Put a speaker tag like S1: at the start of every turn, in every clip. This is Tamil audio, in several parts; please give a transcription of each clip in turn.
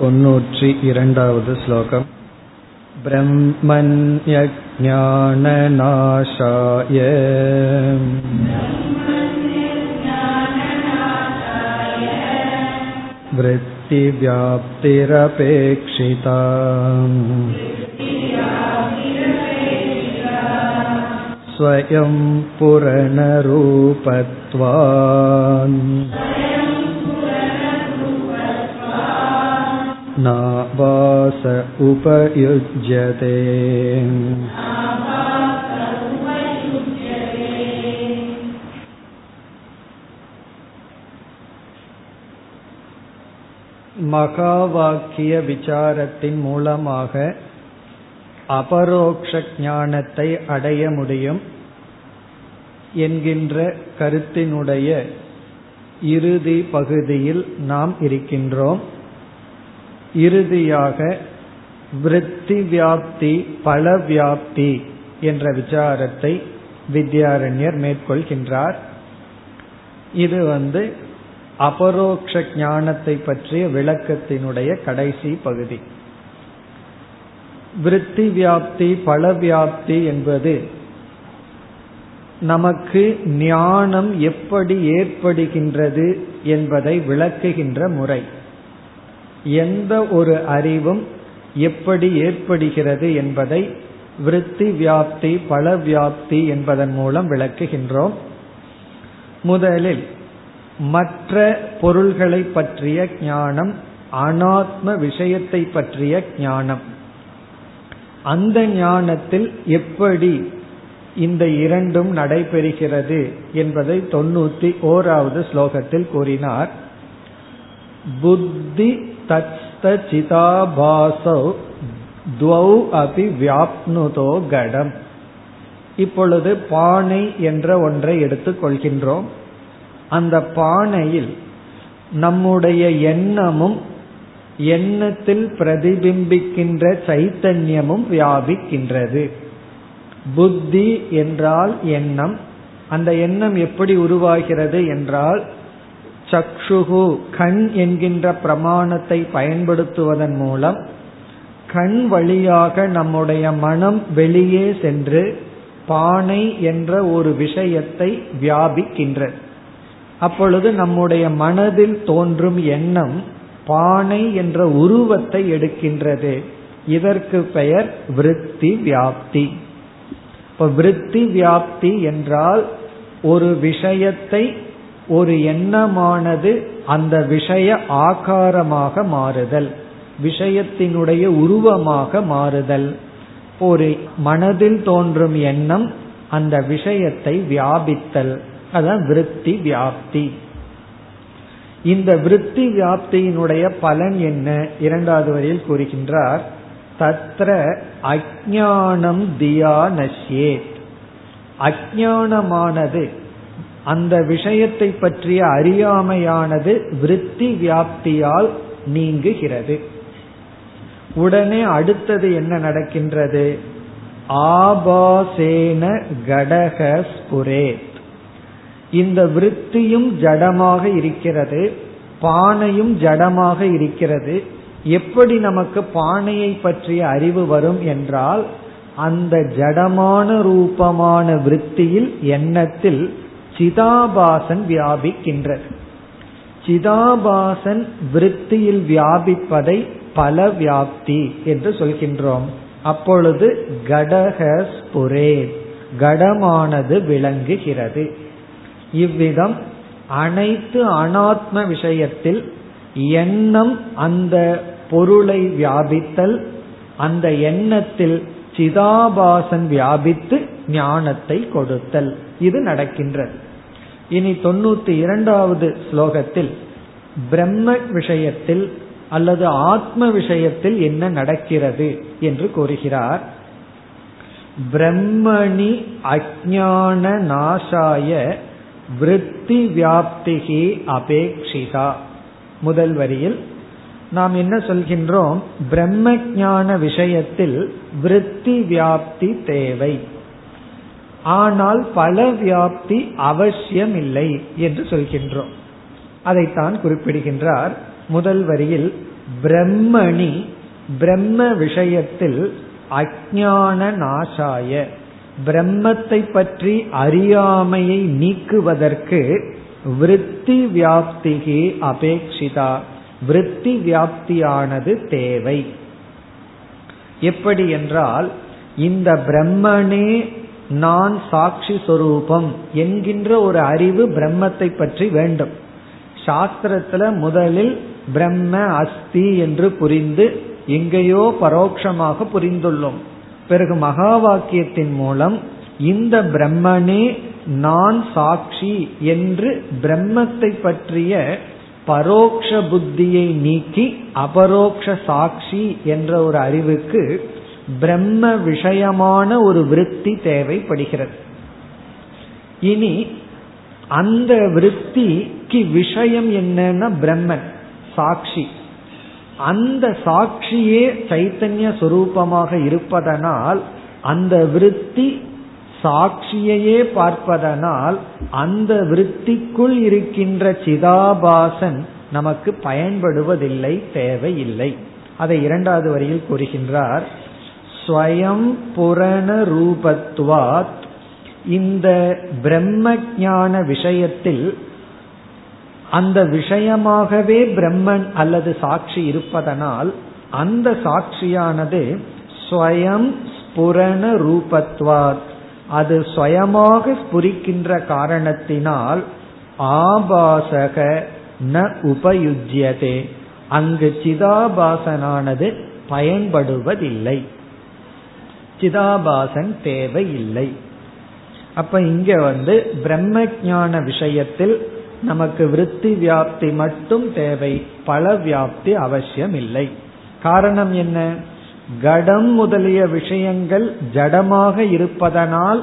S1: தொன்னூற்றி இரண்டாவது श्लोकम् ब्रह्मण्यज्ञाननाशाय वृत्तिव्याप्तिरपेक्षिता स्वयं पुरणरूपत्वान् नावास उपयुज्यते மகா வாக்கிய விசாரத்தின் மூலமாக அபரோக்ஷ ஞானத்தை அடைய முடியும் என்கின்ற கருத்தினுடைய இறுதி பகுதியில் நாம் இருக்கின்றோம் இறுதியாக விருத்தி வியாப்தி பல வியாப்தி என்ற விசாரத்தை வித்யாரண்யர் மேற்கொள்கின்றார். இது வந்து அபரோக்ஷ ஞானத்தை பற்றிய விளக்கத்தினுடைய கடைசி பகுதி. விருத்தி வியாப்தி பல வியாப்தி என்பது நமக்கு ஞானம் எப்படி ஏற்படுகின்றது என்பதை விளக்குகின்ற முறை. எந்த ஒரு அறிவும் எப்படி ஏற்படுகிறது என்பதை விருத்தி வியாப்தி பல வியாப்தி என்பதன் மூலம் விளக்குகின்றோம். முதலில் மற்ற பொருள்களை பற்றிய ஞானம் அனாத்ம விஷயத்தை பற்றிய ஞானம். அந்த ஞானத்தில் எப்படி இந்த இரண்டும் நடைபெறுகிறது என்பதை தொண்ணூத்தி ஓராவது ஸ்லோகத்தில் கூறினார். புத்தி தச்சிதாபாசௌ துவௌ அபி வியாப்னுதோ கடம் இப்பொழுது பானை என்ற ஒன்றை எடுத்துக் கொள்கின்றோம். அந்த பானையில் நம்முடைய எண்ணமும் எண்ணத்தில் பிரதிபிம்பிக்கின்ற சைத்தன்யமும் வியாபிக்கின்றது. புத்தி என்றால் எண்ணம். அந்த எண்ணம் எப்படி உருவாகிறது என்றால் சக்ஷுகு கண் என்கின்ற பிரமாணத்தை பயன்படுத்துவதன் மூலம் கண் வழியாக நம்முடைய மனம் வெளியே சென்று பானை என்ற ஒரு விஷயத்தை வியாபிக்கின்றது அப்பொழுது நம்முடைய மனதில் தோன்றும் எண்ணம் பானை என்ற உருவத்தை எடுக்கின்றது. இதற்கு பெயர் விருத்தி வியாப்தி. இப்ப விருத்தி வியாப்தி என்றால் ஒரு விஷயத்தை ஒரு எண்ணமானது அந்த விஷய ஆகாரமாக மாறுதல் விஷயத்தினுடைய உருவமாக மாறுதல். ஒரு மனதில் தோன்றும் எண்ணம் அந்த விஷயத்தை வியாபித்தல். அதான் விருத்தி வியாப்தி. இந்த விருத்தி வியாப்தியினுடைய பலன் என்ன? இரண்டாவது வரையில் கூறுகின்றார் தத்ர அஜானம் தியா நஷ்யேத். அஜானமானது அந்த விஷயத்தை பற்றிய அறியாமையானது விருத்தி வியாப்தியால் நீங்குகிறது. உடனே அடுத்தது என்ன நடக்கின்றது? ஆபாசேன கடக ஸ்புரேத். இந்த விருத்தியும் ஜடமாக இருக்கிறது பானையும் ஜடமாக இருக்கிறது. எப்படி நமக்கு பானையை பற்றிய அறிவு வரும் என்றால் அந்த ஜடமான ரூபமான விருத்தியில் எண்ணத்தில் சிதாபாசன் வியாபிக்கின்றது சிதாபாசன் விருத்தியில் வியாபிப்பதை பல வியாப்தி என்று சொல்கின்றோம். அப்பொழுது கடக ஸ்புரே கடமானது விளங்குகிறது. இவ்விதம் அனைத்து அனாத்ம விஷயத்தில் எண்ணம் அந்த பொருளை வியாபித்தல் அந்த எண்ணத்தில் சிதாபாசன் வியாபித்து ஞானத்தை கொடுத்தல். இது நடக்கின்றது. இனி தொண்ணூத்தி இரண்டாவது ஸ்லோகத்தில் பிரம்ம விஷயத்தில் அல்லது ஆத்ம விஷயத்தில் என்ன நடக்கிறது என்று கூறுகிறார். பிரம்மணி அஜான நாசாய விருத்தி வியாப்திகி அபேக்ஷிதா. முதல் வரியில் நாம் என்ன சொல்கின்றோம்? பிரம்ம ஞான விஷயத்தில் விருத்தி வியாப்தி தேவை. ஆனால் பல வியாப்தி அவசியம் இல்லை என்று சொல்கின்றோம். அதைத்தான் குறிப்பிடுகின்றார் முதல் வரியில் பிரம்மணி பிரம்ம விஷயத்தில் அஜான நாசாய பிரம்மத்தை பற்றி அறியாமையை நீக்குவதற்கு விருத்தி வியாப்திகி அபேக்ஷிதா விருத்தி வியாப்தியானது தேவை. எப்படி என்றால் இந்த பிரம்மனே நான் சாட்சி சொரூபம் என்கின்ற ஒரு அறிவு பிரம்மத்தை பற்றி வேண்டும். சாஸ்திரத்துல முதலில் பிரம்ம அஸ்தி என்று புரிந்து எங்கேயோ பரோட்சமாக புரிந்துள்ளோம். பிறகு மகா வாக்கியத்தின் மூலம் இந்த பிரம்மனே நான் சாட்சி என்று பிரம்மத்தை பற்றிய பரோக்ஷ புத்தியை நீக்கி அபரோக்ஷ சாட்சி என்ற ஒரு அறிவுக்கு பிரம்ம விஷயமான ஒரு விருத்தி தேவைப்படுகிறது. இனி அந்த விருத்திக்கு விஷயம் என்னன்னா பிரம்மன் சாட்சி. அந்த சாட்சியே சைத்தன்ய சுரூபமாக இருப்பதனால் அந்த விருத்தி சாட்சியையே பார்ப்பதனால் அந்த விருத்திக்குள் இருக்கின்ற சிதாபாசன் நமக்கு பயன்படுவதில்லை தேவையில்லை. அதை இரண்டாவது வரியில் கூறுகின்றார். ஸ்வயம் புரண ரூபத்வாத் இந்த பிரம்ம ஞான விஷயத்தில் அந்த விஷயமாகவே பிரம்மன் அல்லது சாட்சி இருப்பதனால் அந்த சாட்சியானது ஸ்வயம் ஸ்புரண ரூபத்வாத் அது சுயமாக ஸ்புரிக்கின்ற காரணத்தினால் ஆபாசக ந உபயுஜ்யதே. அங்கு சிதாபாசனானது பயன்படுவதில்லை. சிதாபாசன் தேவையில்லை. அப்ப இங்க வந்து பிரம்ம ஞான விஷயத்தில் நமக்கு விருத்தி வியாப்தி மட்டும் தேவை பல வியாப்தி அவசியம் இல்லை காரணம் என்ன? கடம் முதலிய விஷயங்கள் ஜடமாக இருப்பதனால்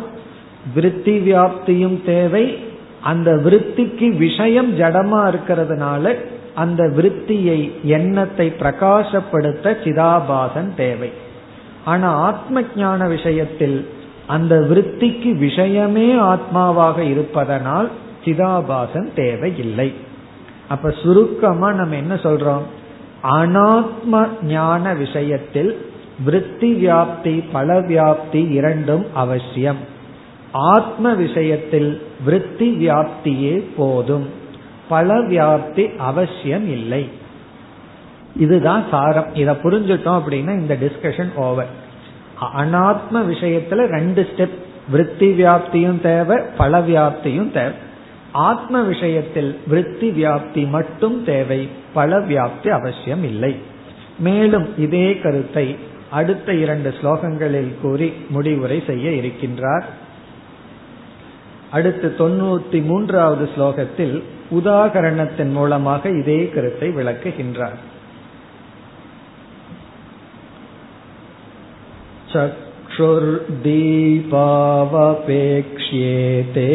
S1: விருத்தி வியாப்தியும் தேவை அந்த விருத்திக்கு விஷயம் ஜடமா இருக்கிறதுனால அந்த விருத்தியை எண்ணத்தை பிரகாசப்படுத்த சிதாபாசன் தேவை. ஆனா ஆத்ம ஞான விஷயத்தில் அந்த விருத்திக்கு விஷயமே ஆத்மாவாக இருப்பதனால் சிதாபாசன் தேவையில்லை. அப்ப சுருக்கமா நம்ம என்ன சொல்றோம்? அனாத்ம ஞான விஷயத்தில் விருத்தி வியாப்தி பல வியாப்தி இரண்டும் அவசியம். ஆத்ம விஷயத்தில் விருத்தி வியாப்தியே போதும். பல வியாப்தி அவசியம் இல்லை. இதுதான் சாரம். இதை புரிஞ்சுட்டோம் அப்படின்னா இந்த டிஸ்கஷன் ஓவர் அனாத்ம விஷயத்துல ரெண்டு ஸ்டெப் விருத்தி வியாப்தியும் தேவை பல வியாப்தியும் தேவை. ஆத்ம விஷயத்தில் விருத்தி வியாப்தி மட்டும் தேவை பல வியாப்தி அவசியம் இல்லை. மேலும் இதே கருத்தை அடுத்த இரண்டு ஸ்லோகங்களில் கூறி முடிவுரை செய்ய இருக்கின்றார். அடுத்து தொண்ணூத்தி மூன்றாவது ஸ்லோகத்தில் உதாகரணத்தின் மூலமாக இதே கருத்தை விளக்குகின்றார். चक्षुर्दीपावपेक्ष्येते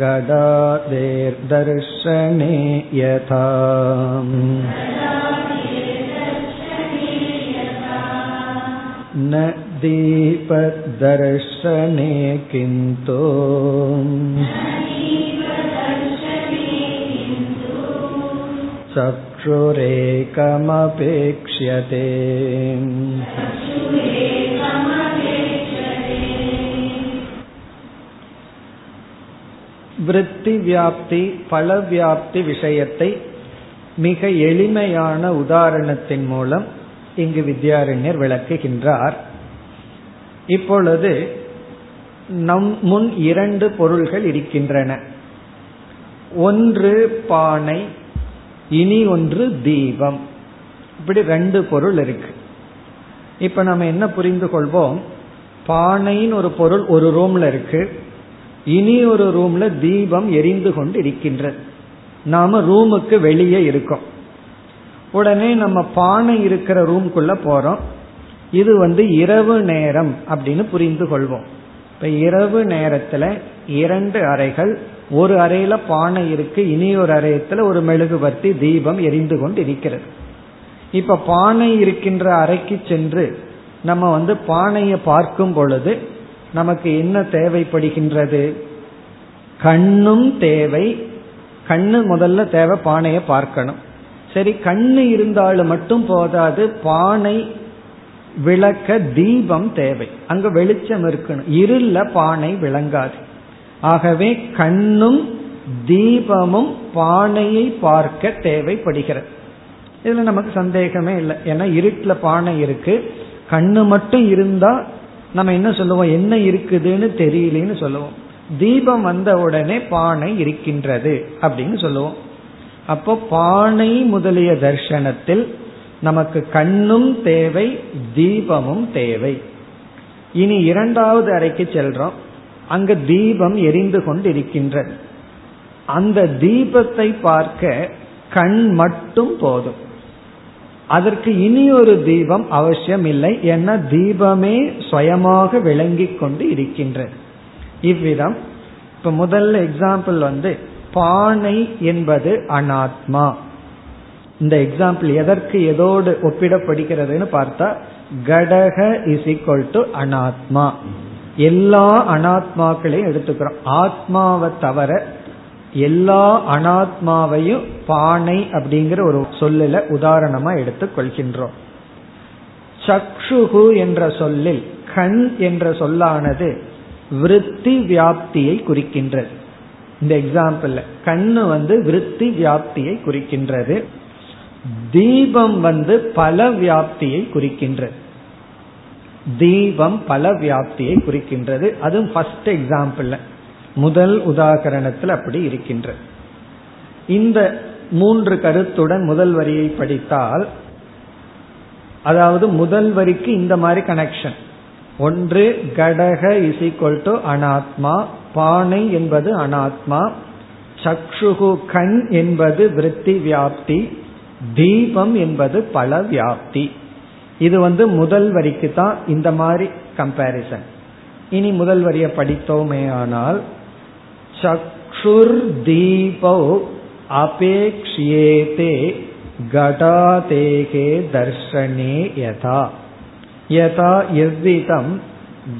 S1: गडादेर्दर्शने यथा न दीपदर्शने किन्तु चक्षुरेकमपेक्ष्यते விருத்தி வியாப்தி பல வியாப்தி விஷயத்தை மிக எளிமையான உதாரணத்தின் மூலம் இங்கு வித்யாரண்யர் விளக்குகின்றார் இப்பொழுது நம் முன் இரண்டு பொருள்கள் இருக்கின்றன ஒன்று பானை இனி ஒன்று தீபம். இப்படி ரெண்டு பொருள் இருக்கு. இப்ப நம்ம என்ன புரிந்து கொள்வோம்? பானைன்னு ஒரு பொருள் ஒரு ரூம்ல இருக்கு. இனி ஒரு ரூம்ல தீபம் எரிந்து கொண்டு இருக்கின்றது நாம ரூமுக்கு வெளியே இருக்கோம். உடனே நம்ம பானை இருக்கிற ரூம்குள்ள போறோம். இது வந்து இரவு நேரம் அப்படின்னு புரிந்து கொள்வோம். இப்ப இரவு நேரத்துல இரண்டு அறைகள் ஒரு அறையில பானை இருக்கு இனி ஒரு அறையத்துல ஒரு மெழுகுவர்த்தி தீபம் எரிந்து கொண்டு இருக்கிறது இப்ப பானை இருக்கின்ற அறைக்கு சென்று நம்ம வந்து பானையை பார்க்கும் பொழுது நமக்கு என்ன தேவைப்படுகின்றது? கண்ணும் தேவை. கண்ணு முதல்ல தேவை பானையை பார்க்கணும். சரி கண்ணு இருந்தாலும் மட்டும் போதாது பானை விளக்க தீபம் தேவை. அங்க வெளிச்சம் இருக்கணும். இருள பானை விளங்காது. ஆகவே கண்ணும் தீபமும் பானையை பார்க்க தேவைப்படுகிறது. இதுல நமக்கு சந்தேகமே இல்லை. ஏன்னா இருட்டில் பானை இருக்கு. கண்ணு மட்டும் இருந்தா நம்ம என்ன சொல்லுவோம்? என்ன இருக்குதுன்னு தெரியலன்னு சொல்லுவோம். தீபம் வந்த உடனே பானை இருக்கின்றது அப்படின்னு சொல்லுவோம். அப்போ பானை முதலிய தர்சனத்தில் நமக்கு கண்ணும் தேவை தீபமும் தேவை. இனி இரண்டாவது அறைக்கு செல்றோம். அங்க தீபம் எரிந்து கொண்டிருக்கின்றது அந்த தீபத்தை பார்க்க கண் மட்டும் போதும். அதற்கு இனி ஒரு தீபம் அவசியம் இல்லை ஏன்னா தீபமே சுயமாக விளங்கி கொண்டு இருக்கின்றது இவ்விதம் இப்ப முதல்ல எக்ஸாம்பிள் வந்து பானை என்பது அனாத்மா. இந்த எக்ஸாம்பிள் எதற்கு எதோடு ஒப்பிடப்படுகிறதுன்னு பார்த்தா கடக இஸ் ஈக்வல் டு அனாத்மா. எல்லா அனாத்மாக்களையும் எடுத்துக்கிறோம். ஆத்மாவை தவிர எல்லா அனாத்மாவையும் பானை அப்படிங்கிற ஒரு சொல்லில உதாரணமா எடுத்துக் கொள்கின்றோம். சக்ஷுகு என்ற சொல்லில் கண் என்ற சொல்லானது விருத்தி வியாப்தியை குறிக்கின்றது. இந்த எக்ஸாம்பிள் கண்ணு வந்து விருத்தி வியாப்தியை குறிக்கின்றது. தீபம் வந்து பல வியாப்தியை குறிக்கின்றது. தீபம் பல வியாப்தியை குறிக்கின்றது. அதுவும் ஃபர்ஸ்ட் எக்ஸாம்பிள் முதல் உதாகரணத்தில் அப்படி இருக்கின்றது. இந்த மூன்று கருத்துடன் முதல் வரியை படித்தால் அதாவது முதல் வரிக்கு இந்த மாதிரி கனெக்ஷன் ஒன்று கடக இஸ் ஈக்வல் டு அனாத்மா பானை என்பது அனாத்மா சக்ஷுகு கண் என்பது விருத்தி வியாப்தி தீபம் என்பது பல வியாப்தி. இது வந்து முதல் வரிக்கு தான் இந்த மாதிரி கம்பேரிசன் இனி முதல் வரியை படித்தோமே ஆனால் சக்ஷுர் தீபோ அபேக்ஷியேதே கடாதேகே தர்ஷனே யதா. யதா எவ்விதம்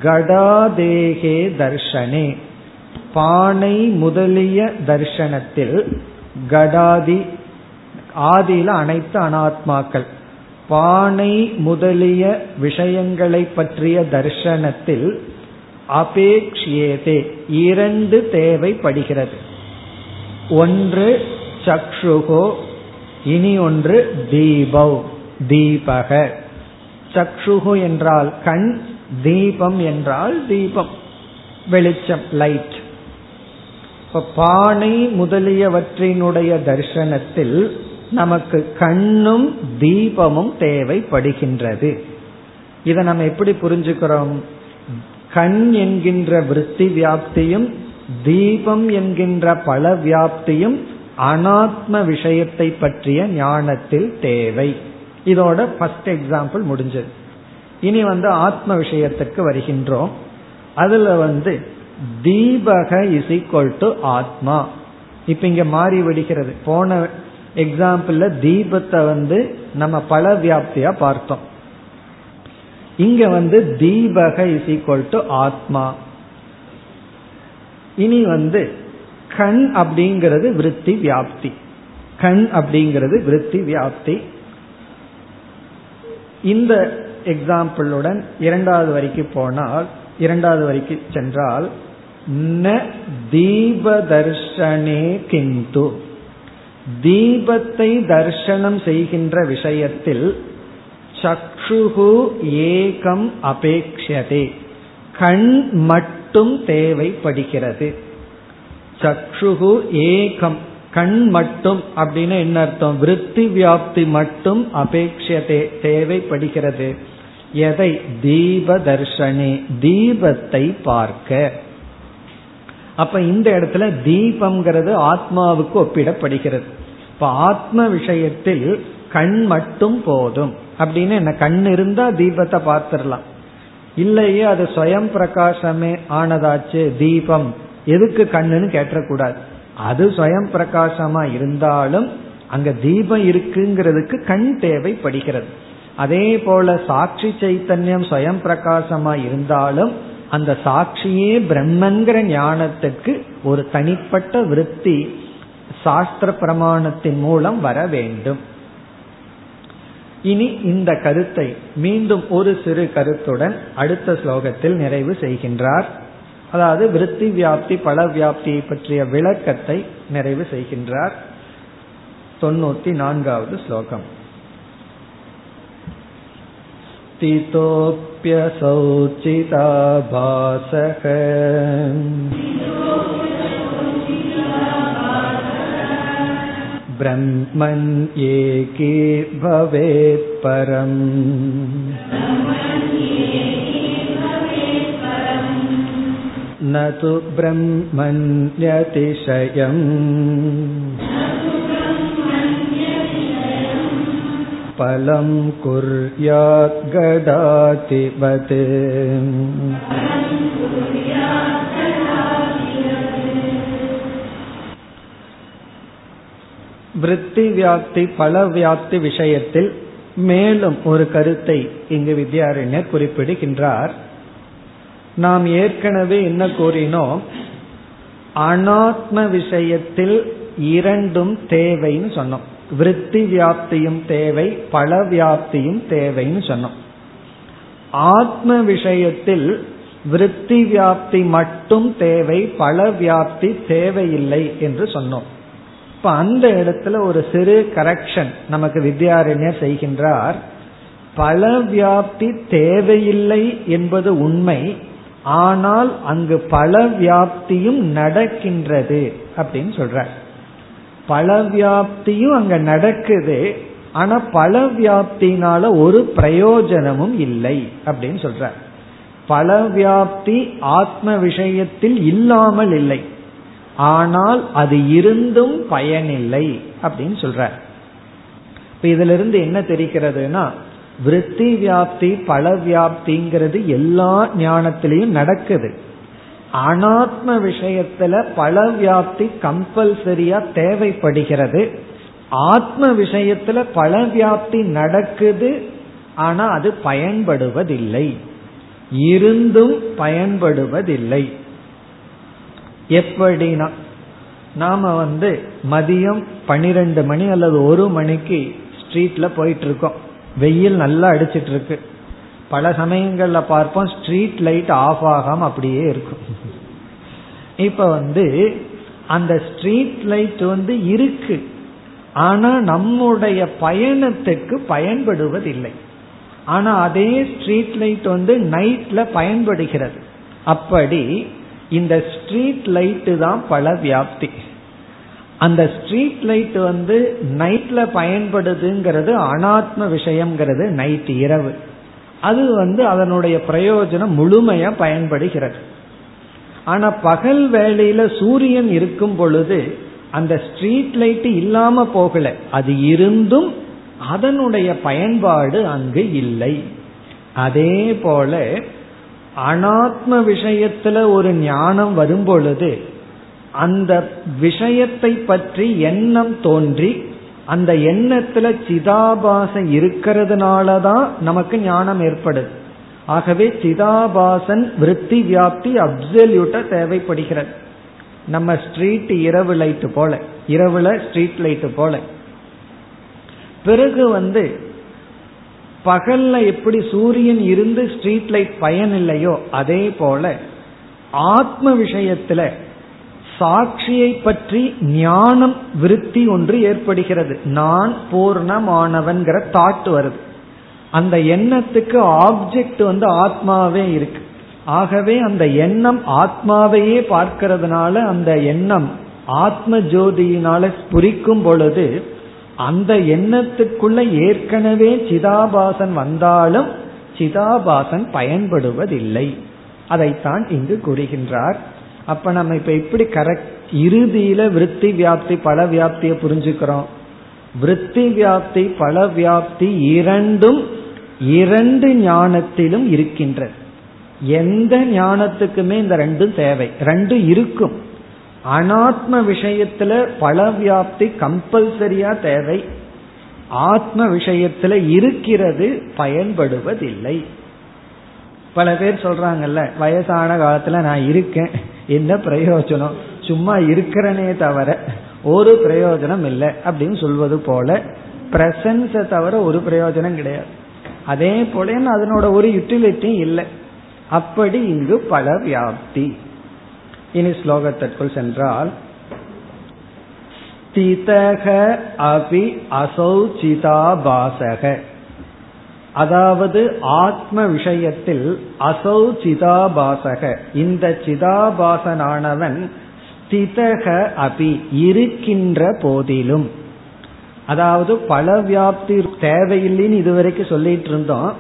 S1: கடாதேகே தர்ஷனே. பானை முதலிய தர்ஷனத்தில் கடாதி ஆதியில அனைத்து அனாத்மாக்கள். பானை முதலிய விஷயங்களை பற்றிய தர்ஷனத்தில் அபேக்ஷியதே இரண்டு தேவைப்படுகிறது. ஒன்று சக்ஷுகோ இனி ஒன்று தீபவ் தீபக. சக்ஷுகு என்றால் கண் தீபம் என்றால் தீபம் வெளிச்சம் லைட் பானை முதலியவற்றினுடைய தர்சனத்தில் நமக்கு கண்ணும் தீபமும் தேவைப்படுகின்றது. இதை நம்ம எப்படி புரிஞ்சுக்கிறோம்? கண் என்கின்ற விற்பி வியாப்தியும் தீபம் என்கின்ற பல வியாப்தியும் அனாத்ம விஷயத்தை பற்றிய ஞானத்தில் தேவை. இதோட ஃபர்ஸ்ட் எக்ஸாம்பிள் முடிஞ்சது. இனி வந்து ஆத்ம விஷயத்துக்கு வருகின்றோம். அதுல வந்து தீபக இஸ் ஈக்வல் டு ஆத்மா. இப்ப இங்க மாறி விடுகிறது. போன எக்ஸாம்பிள் தீபத்தை வந்து நம்ம பல வியாப்தியா பார்த்தோம். இங்க வந்து தீபக இஸ் ஈக்வல் டு ஆத்மா. இனி வந்து கண் அப்படிங்கிறது விருத்தி வியாப்தி. கண் அப்படிங்கிறது விருத்தி வியாப்தி. இந்த எக்ஸாம்பிளுடன் இரண்டாவது வரைக்கு போனால் இரண்டாவது வரைக்கு சென்றால் ந தீப தர்ஷனே கிந்து. தீபத்தை தர்ஷனம் செய்கின்ற விஷயத்தில் சக்ஷுகு ஏகம் அபேக்ஷதே கண் மட்டும் தேவைப்படுகிறது. சக்ஷுகு ஏகம் கண் மட்டும் அப்படின்னு என்ன அர்த்தம்? விருத்தி வியாப்தி மட்டும் அபேட்சதே தேவைப்படுகிறது. எதை? தீப தர்ஷனே தீபத்தை பார்க்க. அப்ப இந்த இடத்துல தீபம்ங்கிறது ஆத்மாவுக்கு ஒப்பிடப்படுகிறது. இப்ப ஆத்ம விஷயத்தில் கண் மட்டும் போதும். அப்படின்னு என்ன கண் இருந்தா தீபத்தை பார்த்துடலாம். இல்லையே அது சுயம் பிரகாசமே ஆனதாச்சு தீபம். எதுக்கு கண்ணுன்னு கேட்டக்கூடாது. அது சுயம் பிரகாசமா இருந்தாலும் அங்க தீபம் இருக்குங்கிறதுக்கு கண் தேவைப்படுகிறது. அதே போல சாட்சி சைத்தன்யம் சுயம் பிரகாசமா இருந்தாலும் அந்த சாட்சியே பிரம்மங்கிற ஞானத்துக்கு ஒரு தனிப்பட்ட விருத்தி சாஸ்திர பிரமாணத்தின் மூலம் வர வேண்டும். இனி இந்த கருத்தை மீண்டும் ஒரு சிறு கருத்துடன் அடுத்த ஸ்லோகத்தில் நிறைவு செய்கின்றார். அதாவது விருத்தி வியாப்தி பல வியாப்தியை பற்றிய விளக்கத்தை நிறைவு செய்கின்றார். தொண்ணூத்தி நான்காவது ஸ்லோகம். स्थितोऽप्यसौ चिताभासः ब्रह्मन् एकी भवेत् परम् न तु ब्रह्मण्यतिशयम् फलं कुर्यात् गडातिवत् விருத்தி வியாப்தி பல வியாப்தி விஷயத்தில் மேலும் ஒரு கருத்தை இங்கு வித்யாரண்யர் குறிப்பிடுகின்றார் நாம் ஏற்கனவே என்ன கூறினோம் அனாத்ம விஷயத்தில் இரண்டும் தேவைன்னு சொன்னோம் விருத்தி வியாப்தியும் தேவை பல வியாப்தியும் தேவைன்னு சொன்னோம். ஆத்ம விஷயத்தில் விருத்தி வியாப்தி மட்டும் தேவை பல வியாப்தி தேவையில்லை என்று சொன்னோம். இப்ப அந்த இடத்துல ஒரு சிறு கரெக்ஷன் நமக்கு வித்யாரண்யர் செய்கின்றார். பல வியாப்தி தேவையில்லை என்பது உண்மை ஆனால் அங்கு பல வியாப்தியும் நடக்கின்றது அப்படின்னு சொல்ற பல வியாப்தியும் அங்க நடக்குது. ஆனா பல வியாப்தினால ஒரு பிரயோஜனமும் இல்லை அப்படின்னு சொல்ற பல வியாப்தி ஆத்ம விஷயத்தில் இல்லாமல் இல்லை. ஆனால் அது இருந்தும் பயனில்லை அப்படின்னு சொல்ற இப்ப இதுல இருந்து என்ன தெரிகிறதுனா விருத்தி வியாப்தி பல வியாப்திங்கிறது எல்லா ஞானத்திலையும் நடக்குது. அனாத்ம விஷயத்துல பல வியாப்தி கம்பல்சரியா தேவைப்படுகிறது. ஆத்ம விஷயத்துல பல வியாப்தி நடக்குது ஆனா அது பயன்படுவதில்லை. இருந்தும் பயன்படுவதில்லை. எப்படின்னா நாம வந்து மதியம் பனிரெண்டு மணி அல்லது ஒரு மணிக்கு ஸ்ட்ரீட்ல போயிட்டு இருக்கோம். வெயில் நல்லா அடிச்சிட்டு இருக்கு. பல சமயங்கள்ல பார்ப்போம் ஸ்ட்ரீட் லைட் ஆஃப் ஆகாம அப்படியே இருக்கும். இப்ப வந்து அந்த ஸ்ட்ரீட் லைட் வந்து இருக்கு. ஆனா நம்முடைய பயணத்துக்கு பயன்படுவதில்லை. ஆனா அதே ஸ்ட்ரீட் லைட் வந்து நைட்ல பயன்படுகிறது. அப்படி இந்த ஸ்ட்ரீட் லைட்டு தான் பல வியாப்தி. அந்த ஸ்ட்ரீட் லைட் வந்து நைட்ல பயன்படுதுங்கிறது அனாத்ம விஷயம்ங்கிறது நைட் இரவு. அது வந்து அதனுடைய பிரயோஜனம் முழுமையா பயன்படுகிறது. ஆனா பகல் வேளையில சூரியன் இருக்கும் பொழுது அந்த ஸ்ட்ரீட் லைட் இல்லாம போகல. அது இருந்தும் அதனுடைய பயன்பாடு அங்கு இல்லை. அதே போல அனாத்ம விஷயத்துல ஒரு ஞானம் வரும் பொழுது அந்த விஷயத்தை பற்றி எண்ணம் தோன்றி அந்த எண்ணத்துல இருக்கிறதுனால இருக்கிறதுனாலதான் நமக்கு ஞானம் ஏற்படுது. ஆகவே சிதாபாசன் விருத்தி வியாப்தி அப்சல்யூட்டா தேவைப்படுகிறது. நம்ம ஸ்ட்ரீட் இரவு லைட்டு போல இரவுல ஸ்ட்ரீட் லைட்டு போல. பிறகு வந்து பகல்ல எப்படி சூரியன் இருந்து ஸ்ட்ரீட் லைட் பயன் இல்லையோ அதே போல ஆத்ம விஷயத்துல சாட்சியை பற்றி ஞானம் விருத்தி ஒன்று ஏற்படுகிறது. நான் பூர்ணமானவன்கிற தாட் வருது. அந்த எண்ணத்துக்கு ஆப்ஜெக்ட் வந்து ஆத்மாவே இருக்கு. ஆகவே அந்த எண்ணம் ஆத்மாவையே பார்க்கிறதுனால அந்த எண்ணம் ஆத்ம ஜோதியினால புரிக்கும் பொழுது அந்த எண்ணத்துக்குள்ள ஏற்கனவே சிதாபாசன் வந்தாலும் சிதாபாசன் பயன்படுவதில்லை. அதைத்தான் இங்கு கூறுகின்றார். அப்ப நம்ம இப்ப எப்படி கரெக்ட் இறுதியில விருத்தி வியாப்தி பல வியாப்தியை புரிஞ்சுக்கிறோம். விருத்தி வியாப்தி பல வியாப்தி இரண்டும் இரண்டு ஞானத்திலும் இருக்கின்றது. எந்த ஞானத்துக்குமே இந்த ரெண்டும் தேவை. ரெண்டும் இருக்கும். அனாத்ம விஷயத்துல பல வியாப்தி கம்பல்சரியா தேவை. ஆத்ம விஷயத்துல இருக்கிறது பயன்படுவதில்லை. பல பேர் சொல்றாங்கல்ல வயசான காலத்துல நான் இருக்கேன். என்ன பிரயோஜனம்? சும்மா இருக்கிறனே தவிர ஒரு பிரயோஜனம் இல்லை அப்படின்னு சொல்வது போல பிரசன்ஸை தவிர ஒரு பிரயோஜனம் கிடையாது. அதே போல அதனோட ஒரு யூட்டிலிட்டியும் இல்லை. அப்படி இங்கு பல வியாப்தி. இனி ஸ்லோகத்திற்குள் சென்றால் ஸ்திதக அபி அசௌச்சிதாபாசக. அதாவது ஆத்ம விஷயத்தில் அசௌ சிதாபாசக. இந்த சிதாபாசனானவன் ஸ்திதக அபி இருக்கின்ற போதிலும். அதாவது பல வியாப்தி தேவையில்லைன்னு இதுவரைக்கும் சொல்லிட்டு இருந்தோம்.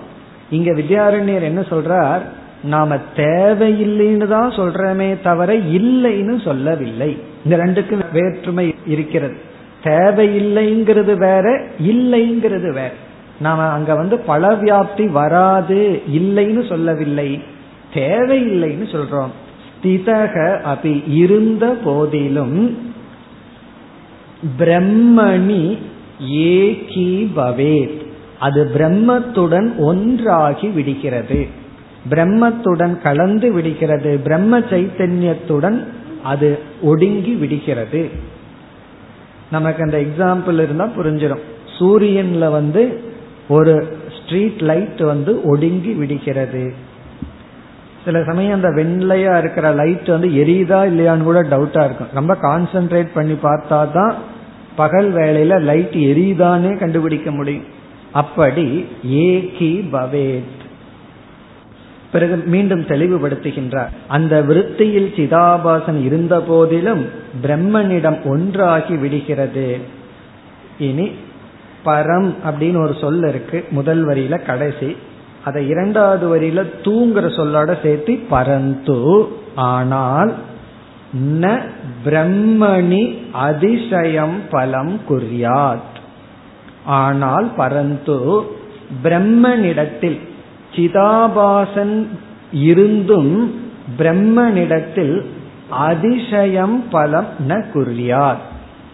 S1: இங்க வித்யாரண்யர் என்ன சொல்றார்? நாம தேவையில்லைன்னு தான் சொல்றமே தவிர இல்லைன்னு சொல்லவில்லை. இந்த ரெண்டுக்கும் வேற்றுமை இருக்கிறது. தேவையில்லைங்கிறது வேற இல்லைங்கிறது வேற. நாம அங்க வந்து பல வியாப்தி வராது இல்லைன்னு சொல்லவில்லை. தேவையில்லைன்னு சொல்றோம். ஸ்திதக அபி இருந்த போதிலும் பிரம்மணி ஏகி பவேத் அது பிரம்மத்துடன் ஒன்றாகி விடுகிறது. பிரம்மத்துடன் கலந்து விடுகிறது. பிரம்ம சைத்தன்யத்துடன் அது ஒடுங்கி விடுகிறது. நமக்கு அந்த எக்ஸாம்பிள் இருந்தா புரிஞ்சிடும் சூரியன்ல வந்து ஒரு ஸ்ட்ரீட் லைட் வந்து ஒடுங்கி விடுகிறது. சில சமயம் அந்த வெண்லையா இருக்கிற லைட் வந்து எரியுதா இல்லையான்னு கூட டவுட்டா இருக்கும். ரொம்ப கான்சென்ட்ரேட் பண்ணி பார்த்தா தான் பகல் வேளையில லைட் எரியுதானே கண்டுபிடிக்க முடியும். அப்படி ஏகி பவேத். பிறகு மீண்டும் தெளிவுபடுத்துகின்றார். அந்த விருத்தியில் சிதாபாசன் இருந்த போதிலும் பிரம்மனிடம் ஒன்றாகி விடுகிறது. இனி பரம் அப்படின்னு ஒரு சொல் இருக்கு. முதல் வரியில கடைசி. அதை இரண்டாவது வரியில தூங்குற சொல்லோட சேர்த்து பரந்து. ஆனால் ந பிரம்மணி அதிசயம் பலம் குறியாத். ஆனால் பரந்து பிரம்மனிடத்தில் சிதாபாசன் இருந்தும் பிரம்மனிடத்தில் அதிசயம் பலம் ந குறியாத்.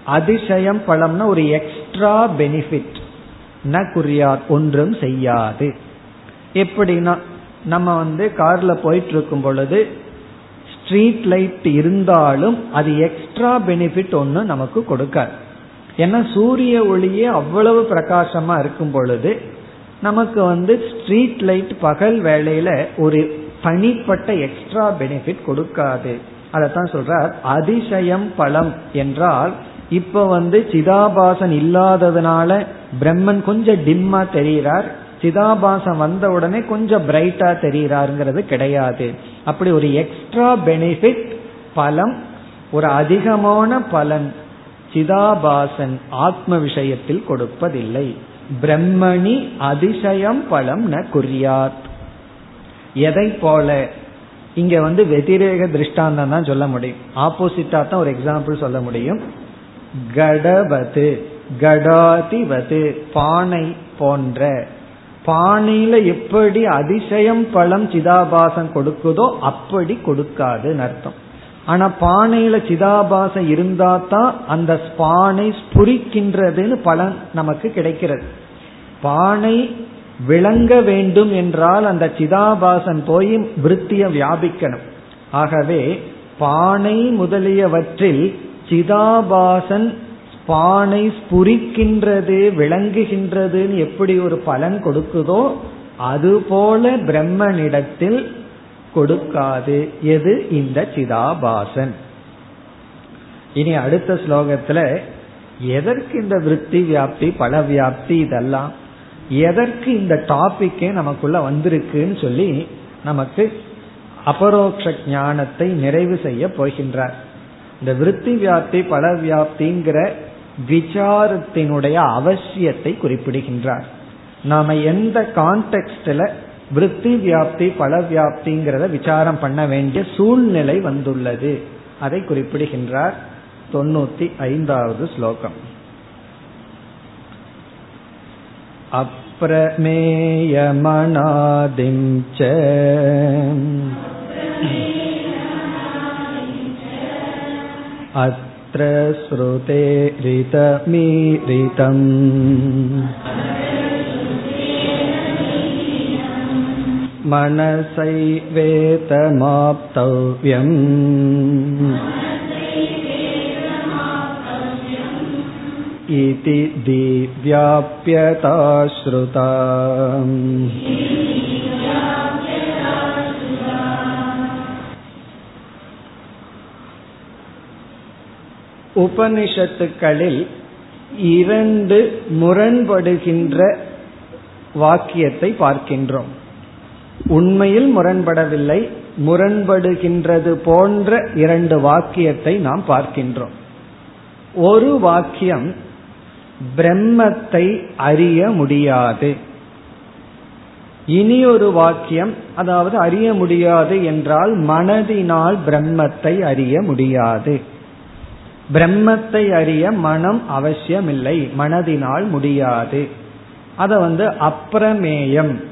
S1: அதிசயம் பலம்னா ஒரு எக்ஸ்ட்ரா பெனிஃபிட் ந குறியார் ஒன்றும் செய்யாது. எப்படின்னா நம்ம வந்து கார்ல போயிட்டு இருக்கும் பொழுது ஸ்ட்ரீட் லைட் இருந்தாலும் அது எக்ஸ்ட்ரா பெனிஃபிட் ஒன்று நமக்கு கொடுக்காது. ஏன்னா சூரிய ஒளியே அவ்வளவு பிரகாசமா இருக்கும் பொழுது நமக்கு வந்து ஸ்ட்ரீட் லைட் பகல் வேளையில ஒரு தனிப்பட்ட எக்ஸ்ட்ரா பெனிஃபிட் கொடுக்காது. அதைத்தான் சொல்றார் அதிசயம் பலம் என்றால் இப்ப வந்து சிதாபாசன் இல்லாததுனால பிரம்மன் கொஞ்சம் டிம்மா தெரிகிறார் சிதாபாசம் வந்த உடனே கொஞ்சம் பிரைட்டா தெரிகிறாருங்கிறது கிடையாது. அப்படி ஒரு எக்ஸ்ட்ரா பெனிஃபிட் பலம் ஒரு அதிகமான பலன் சிதாபாசன் ஆத்ம விஷயத்தில் கொடுப்பதில்லை. பிரம்மணி அதிசயம் பலம் ந குறியாத். எதை போல? இங்க வந்து வெதிரேக திருஷ்டாந்தம் தான் சொல்ல முடியும். ஆப்போசிட்டா தான் ஒரு எக்ஸாம்பிள் சொல்ல முடியும். கடவது கடாதிவது பானை போன்ற. பானையில எப்படி அதிசயம் பழம் சிதாபாசம் கொடுக்குதோ அப்படி கொடுக்காதுன்னு அர்த்தம். ஆனா பானையில சிதாபாசம் இருந்தா தான் அந்த பானை ஸ்புரிக்கின்றதுன்னு பலன் நமக்கு கிடைக்கிறது. பானை விளங்க வேண்டும் என்றால் அந்த சிதாபாசன் போய் விருத்திய வியாபிக்கணும். ஆகவே பானை முதலியவற்றில் சிதாபாசன் பானை ஸ்புரிக்கின்றது விளங்குகின்றதுன்னு எப்படி ஒரு பலன் கொடுக்குதோ அதுபோல பிரம்மனிடத்தில் கொடுக்காது. எது? இந்த சிதாபாசன். இனி அடுத்த ஸ்லோகத்துல எதற்கு இந்த விற்பி வியாப்தி பல வியாப்தி இதெல்லாம்? எதற்கு இந்த டாபிக்கே நமக்குள்ள வந்திருக்குன்னு சொல்லி நமக்கு அபரோக்ஷ ஞானத்தை நிறைவு செய்ய போகின்றார். இந்த விருத்தி வியாப்தி பல வியாப்திங்கிற விசாரத்தினுடைய அவசியத்தை குறிப்பிடுகின்றார். நாம எந்த கான்டெக்ட்ல விருத்தி வியாப்தி பல வியாப்திங்கிறத விசாரம் பண்ண வேண்டிய சூழ்நிலை வந்துள்ளது. அதை குறிப்பிடுகின்றார் தொண்ணூத்தி ஐந்தாவது ஸ்லோகம். அப்ரமேயமனாதிம் अत्र श्रुतेरितमीरितम् मनसैवेतमाप्तव्यम् इति दिव्याप्यता श्रुता உபனிஷத்துக்களில் இரண்டு முரண்படுகின்ற வாக்கியத்தை பார்க்கின்றோம். உண்மையில் முரண்படவில்லை முரண்படுகின்றது போன்ற இரண்டு வாக்கியத்தை நாம் பார்க்கின்றோம். ஒரு வாக்கியம் பிரம்மத்தை அறிய முடியாது. இனி ஒரு வாக்கியம் அதாவது அறிய முடியாது என்றால் மனதினால் பிரம்மத்தை அறிய முடியாது. பிரம்மத்தை அறிய மனம் அவசியமில்லை மனதினால் முடியாது. அத வந்து அப்பிரமேயம்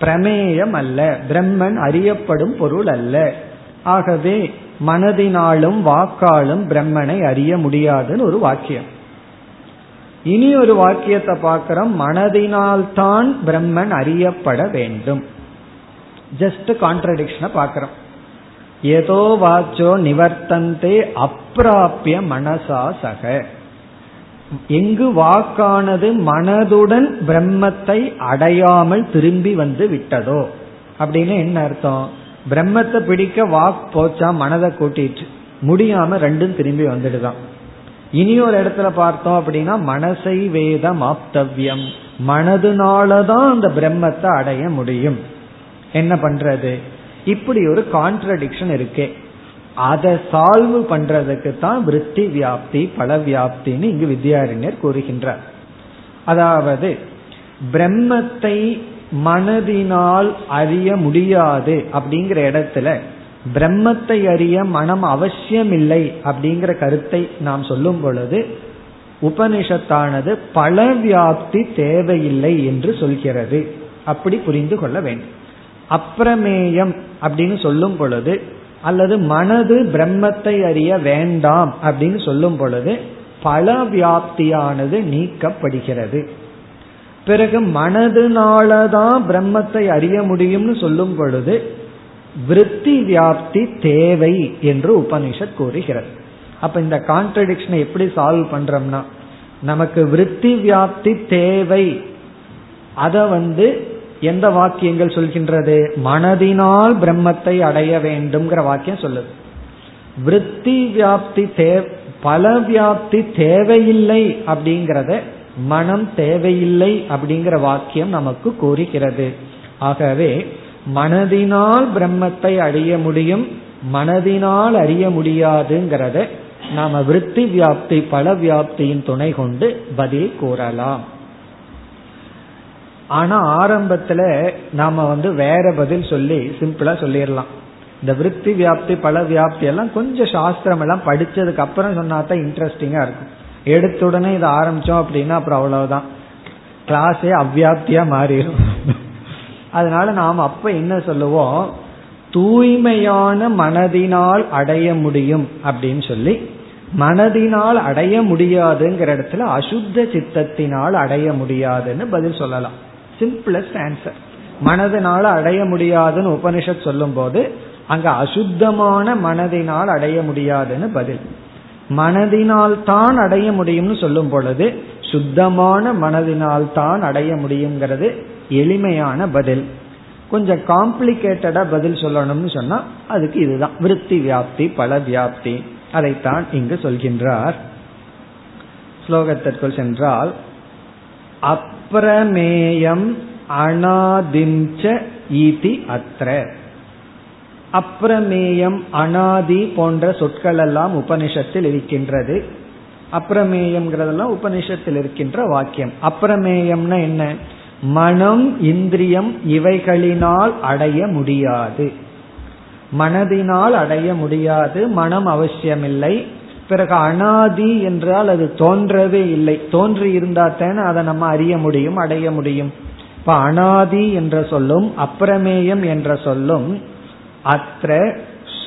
S1: பிரமேயம் அல்ல பிரம்மன் அறியப்படும் பொருள் அல்ல. ஆகவே மனதினாலும் வாக்காலும் பிரம்மனை அறிய முடியாதுன்னு ஒரு வாக்கியம். இனி ஒரு வாக்கியத்தை பார்க்கிறோம் மனதினால்தான் பிரம்மன் அறியப்பட வேண்டும். ஜஸ்ட் கான்ட்ரடிக்ஷனை பார்க்கிறோம். ஏதோ வாச்சோ நிவர்த்தந்தே அப்பிராபிய மனசா சக. எங்கு வாக்கானது மனதுடன் பிரம்மத்தை அடையாமல் திரும்பி வந்து விட்டதோ? அப்படின்னு என்ன அர்த்தம்? பிரம்மத்தை பிடிக்க வாக் போச்சா மனதை கூட்டிட்டு? முடியாம ரெண்டும் திரும்பி வந்துடுதான். இனி ஒரு இடத்துல பார்த்தோம் அப்படின்னா மனசை வேதம் ஆப்தவ்யம். மனதுனாலதான் அந்த பிரம்மத்தை அடைய முடியும். என்ன பண்றது? இப்படி ஒரு கான்ட்ரடிக்ஷன் இருக்கே. அதை சால்வ் பண்றதுக்கு தான் விற்பி வியாப்தி பல வியாப்தின்னு இங்கு வித்யாரண்யர் கூறுகின்றார். அதாவது பிரம்மத்தை மனதினால் அறிய முடியாது அப்படிங்கிற இடத்துல பிரம்மத்தை அறிய மனம் அவசியம் இல்லை அப்படிங்கிற கருத்தை நாம் சொல்லும் பொழுது உபனிஷத்தானது பல வியாப்தி தேவையில்லை என்று சொல்கிறது. அப்படி புரிந்து கொள்ள வேண்டும். அப்பிரமேயம் அப்படின்னு சொல்லும் பொழுது அல்லது மனது பிரம்மத்தை அறிய வேண்டாம் அப்படின்னு சொல்லும் பொழுது பல வியாப்தியானது நீக்கப்படுகிறது. பிறகு மனதுனாலதான் பிரம்மத்தை அறிய முடியும்னு சொல்லும் பொழுது விருத்தி வியாப்தி தேவை என்று உபனிஷத் கூறுகிறது. அப்ப இந்த கான்ட்ரடிக்ஷனை எப்படி சால்வ் பண்றோம்னா நமக்கு விருத்தி வியாப்தி தேவை. அத வந்து எந்த வாக்கியங்கள் சொல்கின்றது? மனதினால் பிரம்மத்தை அடைய வேண்டும்ங்கிற வாக்கியம் சொல்லுது. விருத்தி வியாப்தி தே பல வியாப்தி தேவையில்லை அப்படிங்கிறத மனம் தேவையில்லை அப்படிங்கிற வாக்கியம் நமக்கு கூறுகிறது. ஆகவே மனதினால் பிரம்மத்தை அடைய முடியும் மனதினால் அறிய முடியாதுங்கிறத நாம விருத்தி வியாப்தி பல வியாப்தியின் துணை கொண்டு பதில் கூறலாம். ஆனா ஆரம்பத்துல நாம வந்து வேற பதில் சொல்லி சிம்பிளா சொல்லிடலாம் இந்த விற்பி வியாப்தி பல வியாப்தி எல்லாம் கொஞ்சம் சாஸ்திரம் எல்லாம் படிச்சதுக்கு அப்புறம் சொன்னா தான் இன்ட்ரெஸ்டிங்கா இருக்கும். எடுத்த உடனே இதை ஆரம்பிச்சோம் அப்படின்னா அப்புறம் அவ்வளவுதான். கிளாஸே அவ்வியாப்தியா மாறிடும் அதனால நாம் அப்ப என்ன சொல்லுவோம்? தூய்மையான மனதினால் அடைய முடியும் அப்படின்னு சொல்லி மனதினால் அடைய முடியாதுங்கிற இடத்துல அசுத்த சித்தத்தினால் அடைய முடியாதுன்னு பதில் சொல்லலாம். சிம்பிளஸ்ட் ஆன்சர் மனதினால் அடைய முடியாதுன்னு உபனிஷத் சொல்லும் போது அங்க அசுத்தமான மனதினால் அடைய முடியாதுன்னு பதில். மனதினால் தான் அடைய முடியும்னு சொல்லும் பொழுது சுத்தமான மனதினால் தான் அடைய முடியுங்கிறது எளிமையான பதில். கொஞ்சம் காம்ப்ளிகேட்டடா பதில் சொல்லணும்னு சொன்னா அதுக்கு இதுதான். விருத்தி வியாப்தி பல வியாப்தி. அதைத்தான் இங்கு சொல்கின்றார். ஸ்லோகத்திற்குள் சென்றால் அப்ரமேயம் அனாதிஞ்ச ஈதி அத்ர. அப்ரமேயம் அனாதி போன்ற சொற்கள் எல்லாம் உபனிஷத்தில் இருக்கின்றது. அப்பிரமேயம்ங்கிறதெல்லாம் உபனிஷத்தில் இருக்கின்ற வாக்கியம். அப்ரமேயம்னா என்ன? மனம் இந்திரியம் இவைகளினால் அடைய முடியாது. மனதினால் அடைய முடியாது மனம் அவசியமில்லை பிறகு அனாதி என்றால் அது தோன்றவே இல்லை. தோன்றி இருந்தா தானே அதை நம்ம அறிய முடியும் அடைய முடியும். இப்ப அனாதி என்ற சொல்லும் அப்பிரமேயம் என்ற சொல்லும் அத்த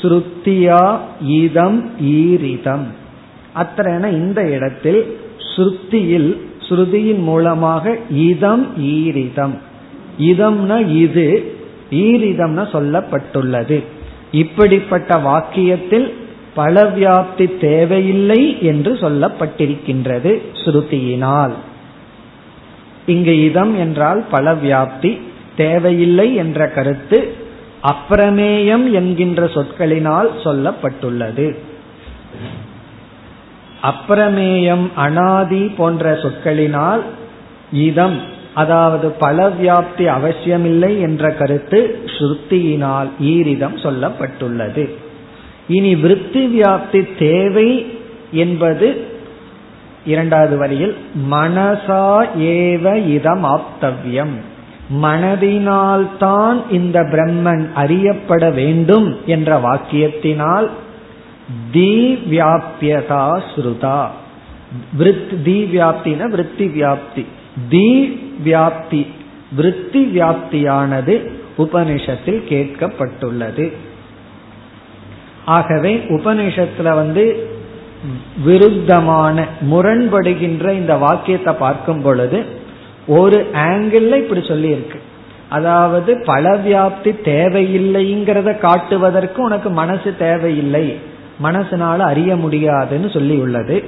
S1: ஸ்ருத்தியா இதம் ஈரிதம். அத்தனை இந்த இடத்தில் ஸ்ருத்தியில் ஸ்ருதியின் மூலமாக இதம் ஈரிதம். இதம்னா இது ஈரிதம்னு சொல்லப்பட்டுள்ளது. இப்படிப்பட்ட வாக்கியத்தில் பல வியாப்தி தேவையில்லை என்று சொல்லப்பட்டிருக்கின்றது ஸ்ருதியினால். இங்கு இதம் என்றால் பல வியாப்தி தேவையில்லை என்ற கருத்து அப்பிரமேயம் என்கின்ற சொற்களினால் சொல்லப்பட்டுள்ளது. அப்பிரமேயம் அனாதி போன்ற சொற்களினால் இதம் அதாவது பல வியாப்தி அவசியமில்லை என்ற கருத்து ஸ்ருத்தியினால் ஈரிதம் சொல்லப்பட்டுள்ளது. இனி விருத்தி வியாப்தி தேவை என்பது இரண்டாவது வரியில் மனசா ஏவ இதம் ஆப்தவ்யம். மனதினால்தான் இந்த பிரம்மன் அறியப்பட வேண்டும் என்ற வாக்கியத்தினால் தீவியாப்தியதா ஸ்ருதா. தி விருத்தி வியாப்தி. தி வியாப்தி விருத்தி வியாப்தியானது உபனிஷத்தில் கேட்கப்பட்டுள்ளது. ஆகவே உபநிஷத்துல வந்து விருத்தமான முரண்படுகின்ற இந்த வாக்கியத்தை பார்க்கும் பொழுது ஒரு ஆங்கிள் இப்படி சொல்லி இருக்கு அதாவது பல வியாப்தி தேவையில்லைங்கிறத காட்டுவதற்கு உனக்கு மனசு தேவையில்லை. மனசுனால அறிய முடியாதுன்னு சொல்லி உள்ளது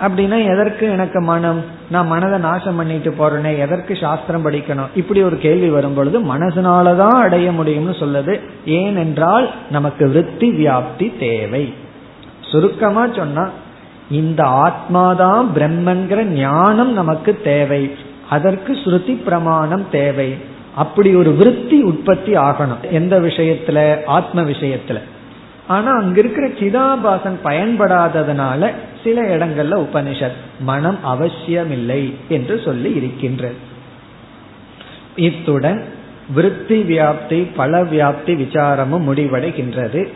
S1: அப்படின்னா எதற்கு எனக்கு மனம்? நான் மனதை நாசம் பண்ணிட்டு போறேனே எதற்கு சாஸ்திரம் படிக்கணும்? இப்படி ஒரு கேள்வி வரும் பொழுது மனசுனாலதான் அடைய முடியும்னு சொல்லுது. ஏனென்றால் நமக்கு விற்பி வியாப்தி தேவை. சுருக்கமா சொன்னா இந்த ஆத்மாதான் பிரம்மங்கிற ஞானம் நமக்கு தேவை. அதற்கு ஸ்ருதி பிரமாணம் தேவை. அப்படி ஒரு விருத்தி உற்பத்தி ஆகணும். எந்த விஷயத்துல? ஆத்ம விஷயத்துல. ஆனா அங்க இருக்கிற சிதாபாசன் பயன்படாததுனால சில இடங்கள்ல உபனிஷத் மனம் அவசியமில்லை என்று சொல்லி இருக்கின்றது. இத்துடன் விருத்தி வியாப்தி பல வியாப்தி விசாரமும் முடிவடைகின்றது.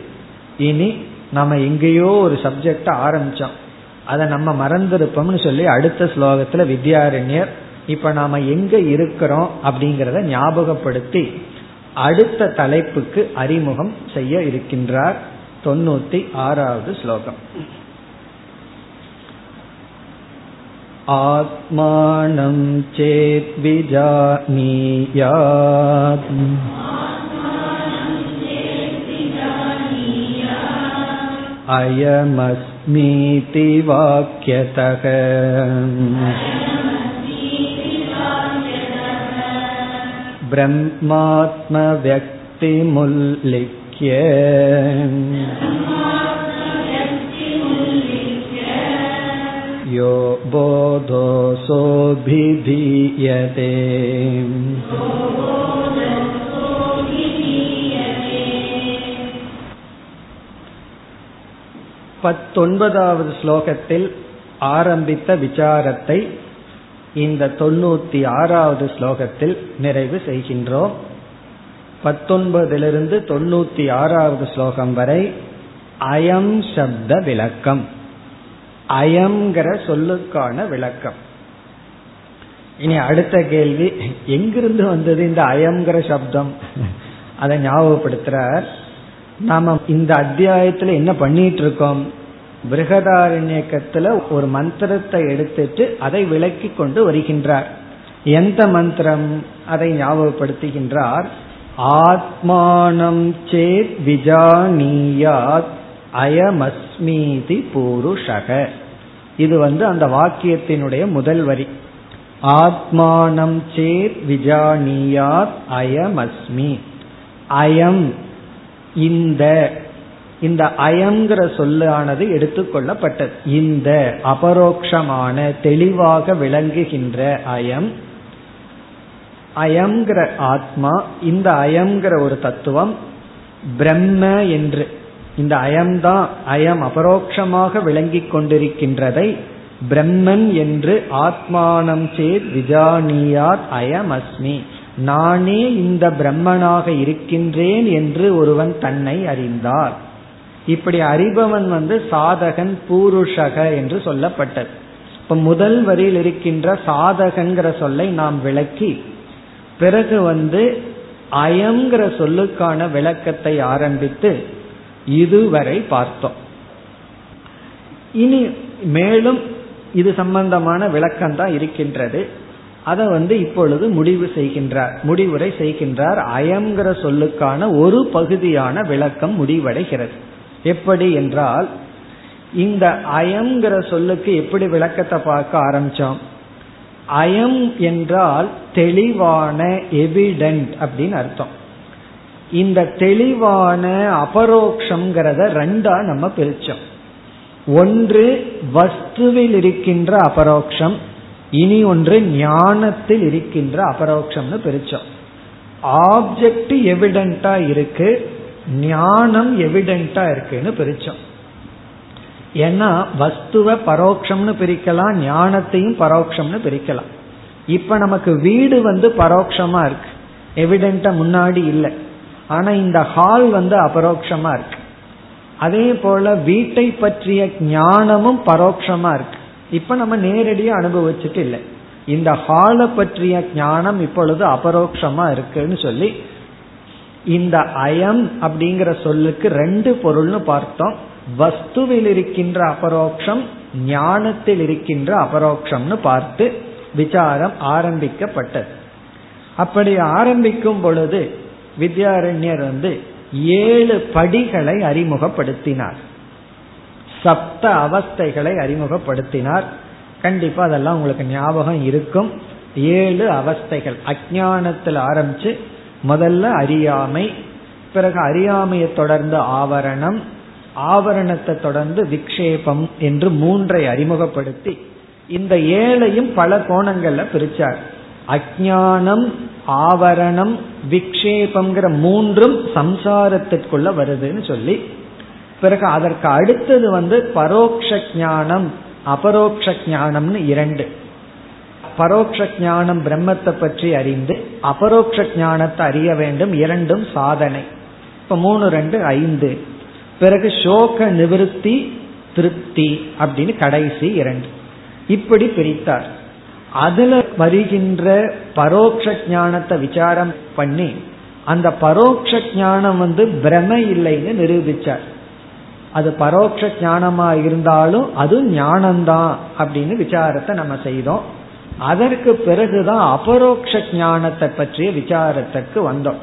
S1: இனி நம்ம எங்கேயோ ஒரு சப்ஜெக்ட ஆரம்பிச்சோம். அதை நம்ம மறந்திருப்போம்னு சொல்லி அடுத்த ஸ்லோகத்துல வித்யாரண்யர் இப்ப நாம எங்க இருக்கிறோம் அப்படிங்கறத ஞாபகப்படுத்தி அடுத்த தலைப்புக்கு அறிமுகம் செய்ய இருக்கின்றார். தொண்ணூத்தி ஆறாவது ஸ்லோகம் आत्मानं चेद्विजानीयात् अयमस्मीति वाक्यतः ब्रह्मात्मव्यक्तिमुल्लिख्य यो बोधोऽसोऽभिधीयते பத்தொன்பதாவது ஸ்லோகத்தில் ஆரம்பித்த விசாரத்தை இந்த தொண்ணூத்தி ஆறாவது ஸ்லோகத்தில் நிறைவு செய்கின்றோம் பத்தொன்பதிலிருந்து தொண்ணூத்தி ஆறாவது ஸ்லோகம் வரை அயம் சப்த விளக்கம். அயங்கிற சொல்லுக்கான விளக்கம். இனி அடுத்த கேள்வி எங்கிருந்து வந்தது இந்த அயங்கிற சப்தம்? அதை ஞாபகப்படுத்துறார். நாம இந்த அத்தியாயத்துல என்ன பண்ணிட்டு இருக்கோம் பிருகதாரண்யக்கத்துல ஒரு மந்திரத்தை எடுத்துட்டு அதை விளக்கி கொண்டு வருகின்றார். எந்த மந்திரம்? அதை ஞாபகப்படுத்துகின்றார். ஆத்மானம் சேத் விஜானியாத் அயமஸ்மீதி பூருஷக. இது வந்து அந்த வாக்கியத்தினுடைய முதல் வரி. ஆத்மானம் சேத் விஜானியாத் அயமஸ்மி. அயம் இந்த. இந்த அயங்கிற சொல்லானது எடுத்துக்கொள்ளப்பட்டது. இந்த அபரோக்ஷமான தெளிவாக விளங்குகின்ற அயம் அயங்கிற ஆத்மா இந்த அயங்கிற ஒரு தத்துவம் பிரம்ம என்று. இந்த அயம்தான் அயம் அபரோக்ஷமாக விளங்கிக் கொண்டிருக்கின்றதை பிரம்மன் என்று ஆத்மானம் சேத் விஜானியாத் அயம் அஸ்மி நானே இந்த பிரம்மனாக இருக்கின்றேன் என்று ஒருவன் தன்னை அறிந்தார். இப்படி அறிபவன் வந்து சாதகன் பூருஷக என்று சொல்லப்பட்டது. இப்ப முதல் வரியில் இருக்கின்ற சாதகங்கிற சொல்லை நாம் விளக்கி பிறகு வந்து அயங்கிற சொல்லுக்கான விளக்கத்தை ஆரம்பித்து இதுவரை பார்த்தோம். இனி மேலும் இது சம்பந்தமான விளக்கம் தான் இருக்கின்றது. அதை வந்து இப்பொழுது முடிவு செய்கின்றார் முடிவுரை செய்கின்றார். அயங்கிற சொல்லுக்கான ஒரு பகுதியான விளக்கம் முடிவடைகிறது. எப்படி என்றால் இந்த அயங்கிற சொல்லுக்கு எப்படி விளக்கத்தை பார்க்க ஆரம்பிச்சோம்? அயம் என்றால் தெளிவான எவிடென்ட் அப்படின்னு அர்த்தம். இந்த தெளிவான அபரோக்ஷங்கிறத ரெண்டா நம்ம பிரிச்சோம். ஒன்று வஸ்துவில் இருக்கின்ற அபரோக்ஷம் இனி ஒன்று ஞானத்தில் இருக்கின்ற அபரோக்ஷம்னு பிரிச்சோம். ஆப்ஜெக்ட் எவிடென்டா இருக்கு ஞானம் எவிடென்டா இருக்குன்னு பிரிச்சோம். ஏன்னா வஸ்துவ பரோட்சம்னு பிரிக்கலாம் ஞானத்தையும் பரோட்சம்னு பிரிக்கலாம். இப்ப நமக்கு வீடு வந்து பரோட்சமா இருக்கு. எவிடென்டா முன்னாடி இல்லை. ஆனா இந்த ஹால் வந்து அபரோக்ஷமா இருக்கு. அதே போல வீட்டை பற்றிய ஞானமும் பரோட்சமா இருக்கு. இப்ப நம்ம நேரடியா அனுபவிச்சுட்டு இல்லை. இந்த ஹாலை பற்றிய ஞானம் இப்பொழுது அபரோக்ஷமா இருக்குன்னு சொல்லி இந்த அயம் அப்படிங்கிற சொல்லுக்கு ரெண்டு பொருள்னு பார்த்தோம். வஸ்துவில் இருக்கின்ற அபரோக்ஷம் ஞானத்தில் இருக்கின்ற அபரோக்ஷம்னு பார்த்து விசாரம் ஆரம்பிக்கப்பட்டது. அப்படி ஆரம்பிக்கும் பொழுது வித்யாரண்யர் வந்து ஏழு படிகளை அறிமுகப்படுத்தினார். சப்த அவஸ்தைகளை அறிமுகப்படுத்தினார். கண்டிப்பா அதெல்லாம் உங்களுக்கு ஞாபகம் இருக்கும். ஏழு அவஸ்தைகள். அஜானத்தில் ஆரம்பிச்சு முதல்ல அறியாமை பிறகு அறியாமையை தொடர்ந்து ஆவரணம் ஆவரணத்தை தொடர்ந்து விக்ஷேபம் என்று மூன்றை அறிமுகப்படுத்தி இந்த ஏழையும் பல கோணங்கள்ல பிரிச்சார். அஜானம் ஆவரணம் விக்ஷேபம்ங்கிற மூன்றும் சம்சாரத்திற்குள்ள வருதுன்னு சொல்லி பிறகு அதற்கு அடுத்தது வந்து பரோக்ஷ ஞானம் அபரோக்ஷ ஞானம்னு இரண்டு. பரோக்ஷ ஞானம் பிரம்மத்தை பற்றி அறிந்து அபரோக்ஷ ஞானத்தை அறிய வேண்டும் இரண்டும் சாதனை. இப்ப மூணு ரெண்டு ஐந்து. பிறகு சோக நிவிருத்தி திருப்தி அப்படின்னு கடைசி இரண்டு. இப்படி பிரித்தார். அதுல வருகின்ற பரோட்ச ஞானத்தை விசாரம் பண்ணி அந்த பரோட்ச ஞானம் வந்து பிரம இல்லைன்னு நிரூபிச்சார். அது பரோட்ச ஞானமா இருந்தாலும் அது ஞானம்தான் அப்படின்னு விசாரத்தை நம்ம செய்தோம். அதற்கு பிறகுதான் அபரோக்ஷ ஞானத்தை பற்றிய விசாரத்துக்கு வந்தோம்.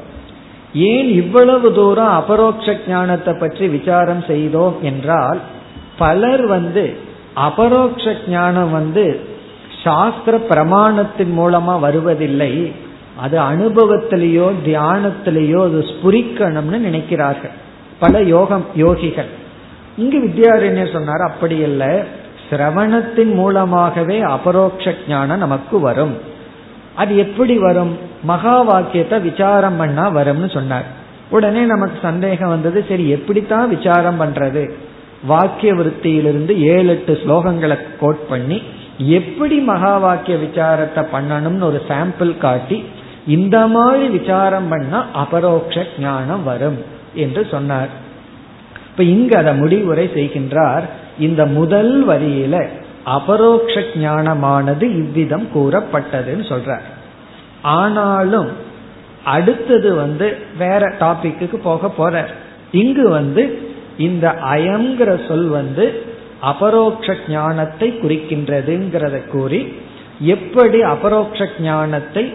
S1: ஏன் இவ்வளவு தூரம் அபரோக்ஷ ஞானத்தை பற்றி விசாரம் செய்தோம் என்றால் பலர் வந்து அபரோக்ஷ ஞானம் வந்து சாஸ்திர பிரமாணத்தின் மூலமா வருவதில்லை. அது அனுபவத்திலேயோ தியானத்திலேயோ அது ஸ்புரிக்கணும்னு நினைக்கிறார்கள். பல யோகம் யோகிகள். இங்கு வித்யாரண்யர் சொன்னார் அப்படி இல்லை சிரவணத்தின் மூலமாகவே அபரோக்ஷ ஞானம் நமக்கு வரும். அது எப்படி வரும்? மகா வாக்கியத்தை விசாரம் பண்ணா வரும்னு சொன்னார். உடனே நமக்கு சந்தேகம் வந்தது சரி எப்படித்தான் விசாரம் பண்றது? வாக்கிய விருத்தியிலிருந்து ஏழு எட்டு ஸ்லோகங்களை கோட் பண்ணி எப்படி மகா வாக்கிய விசாரத்தை பண்ணணும்னு ஒரு சாம்பிள் காட்டி இந்த மாதிரி விசாரம் பண்ணா அபரோக்ஷ ஞானம் வரும் என்று சொன்னார். இப்ப இங்கு அதை முடிவுரை செய்கின்றார். இந்த முதல் வரியில அபரோக்ஷ ஞானமானது இவ்விதம் கூறப்பட்டதுன்னு சொல்றார். ஆனாலும் அடுத்தது வந்து வேற டாபிக்கு போக போற இங்கு வந்து இந்த அயங்கிற சொல் வந்து அபரோக்ஷ ஞானத்தை குறிக்கின்றதுங்கிறத கூறி எப்படி அபரோக்ஷ ஞானத்தை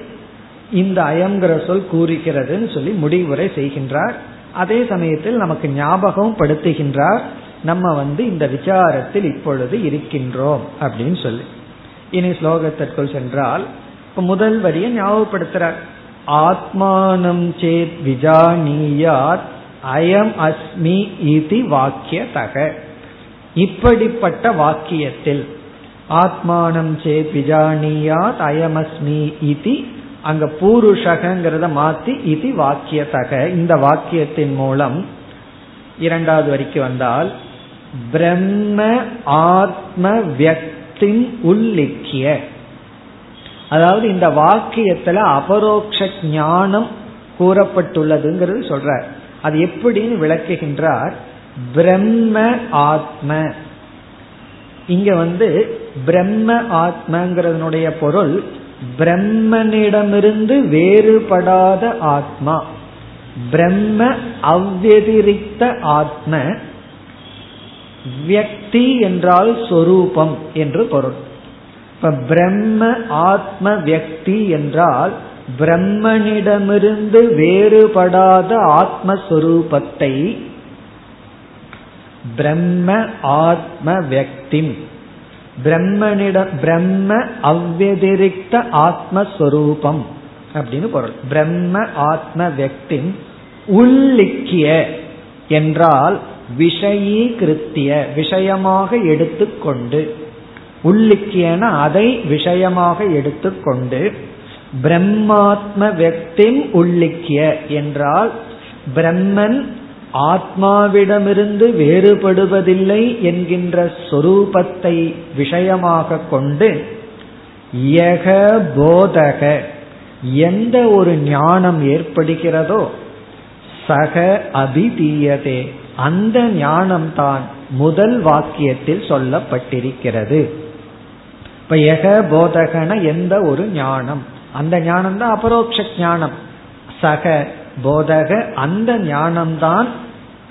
S1: இந்த அயங்கிற சொல் கூறுகிறதுன்னு சொல்லி முடிவுரை செய்கின்றார். அதே சமயத்தில் நமக்கு ஞாபகம் படுத்துகின்றார் நம்ம வந்து இந்த விசாரத்தில் இப்பொழுது இருக்கின்றோம் அப்படின்னு சொல்லி. இனி ஸ்லோகத்திற்குள் சென்றால் இப்ப முதல் வரியை ஞாபகப்படுத்துறார். ஆத்மானம் சேத் விஜானியாத் அயம் அஸ்மி இதி வாக்கியதக. இப்படிப்பட்ட வாக்கியத்தில் ஆத்மானம் சேத் விஜானியாத் அயமஸ்மி இதி அங்க பூருஷகங்கிறத மாத்தி இது வாக்கியத்தக இந்த வாக்கியத்தின் மூலம் இரண்டாவது வரிக்கு வந்தால் பிரம்ம ஆத்ம வியக்தின் உள்ளிக்கிய அதாவது இந்த வாக்கியத்துல அபரோக்ஷ ஞானம் கூறப்பட்டுள்ளதுங்கிறது சொல்றார். அது எப்படின்னு விளக்குகின்றார். பிரம்ம ஆத்ம. இங்க வந்து பிரம்ம ஆத்மங்கிறதனுடைய பொருள் பிரம்மனிடமிருந்து வேறுபடாத ஆத்மா. பிரம்ம அவ்வதிரிக்த ஆத்ம வியக்தி என்றால் சொரூபம் என்று பொருள். இப்ப பிரம்ம ஆத்ம வியக்தி என்றால் பிரம்மனிடமிருந்து வேறுபடாத ஆத்மஸ்வரூபத்தை பிரம்ம ஆத்ம வியக்தி. பிரம்மனிடம் பிரம்ம அவ்வதிரிக்த ஆத்மஸ்வரூபம் அப்படின்னு பொருள். பிரம்ம ஆத்ம வியக்தி. உள்ளிக்கிய என்றால் விஷயீகிருத்திய விஷயமாக எடுத்துக்கொண்டு உள்ளிக்கியன அதை விஷயமாக எடுத்துக்கொண்டு பிரம்மாத்ம வியக்தின் உள்ளிக்கிய என்றால் பிரம்மன் ஆத்மாவிடமிருந்து வேறுபடுவதில்லை என்கின்ற சொரூபத்தை விஷயமாக கொண்டு யக போதக எந்த ஒரு ஞானம் ஏற்படுகிறதோ சக அபிதீயதே. அந்த ஞானம்தான் முதல் வாக்கியத்தில் சொல்லப்பட்டிருக்கிறது. இப்ப எக போதகன எந்த ஒரு ஞானம்? அந்த ஞானம் தான் அபரோக்ஷ ஞானம். சக போதக அந்த ஞானம்தான்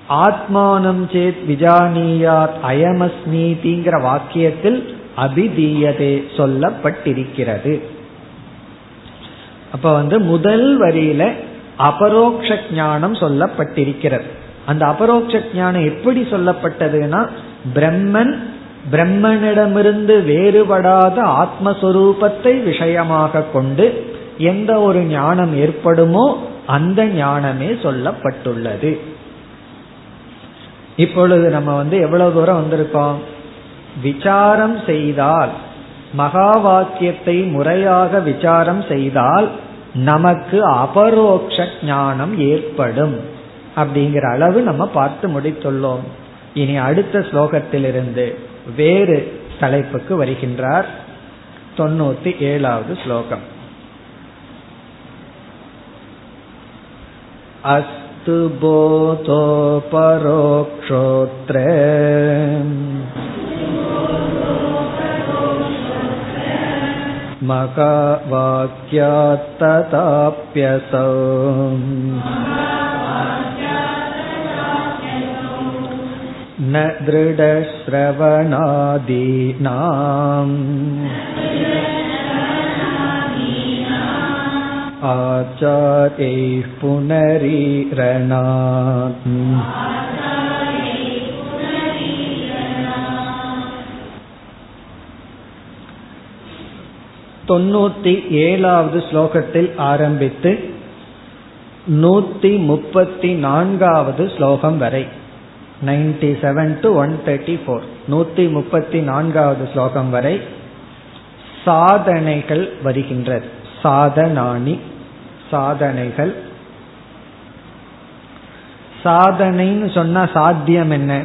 S1: ஆத்மானம் சேத் விஜானியாத் அயமஸ்மீதிங்கிற வாக்கியத்தில் அபிதீயதே சொல்லப்பட்டிருக்கிறது. அப்ப வந்து முதல் வரியில அபரோக்ஷ ஞானம் சொல்லப்பட்டிருக்கிறது. அந்த அபரோக்ஷ ஞானம் எப்படி சொல்லப்பட்டதுன்னா பிரம்மன் பிரம்மனிடமிருந்து வேறுபடாத ஆத்மஸ்வரூபத்தை விஷயமாக கொண்டு எந்த ஒரு ஞானம் ஏற்படுமோ அந்த ஞானமே சொல்லப்பட்டுள்ளது. இப்பொழுது நம்ம வந்து எவ்வளவு தூரம் வந்திருக்கோம்? விசாரம் செய்தால் மகா வாக்கியத்தை முறையாக விசாரம் செய்தால் நமக்கு அபரோக்ஷ ஞானம் ஏற்படும். அப்படிங்கிற அளவு நம்ம பார்த்து முடித்துள்ளோம் இனி அடுத்த ஸ்லோகத்திலிருந்து வேறு தலைப்புக்கு வருகின்றார் தொண்ணூத்தி ஏழாவது ஸ்லோகம் அஸ்து போதோ பரோக்ஷோத்ர मकावाक्यात्तताप्यसौ न दृढश्रवणादीनाम् आचार्यैः पुनरीरणात् தொண்ணூத்தி ஏழாவது ஸ்லோகத்தில் ஆரம்பித்து நூத்தி முப்பத்தி நான்காவது ஸ்லோகம் வரை Ninety seven to one thirty four நூத்தி முப்பத்தி நான்காவது ஸ்லோகம் வரை சாதனைகள் வருகின்றது சாதனானி சாதனைகள். சாதனைன்னு சொன்னா சாத்தியம் என்ன?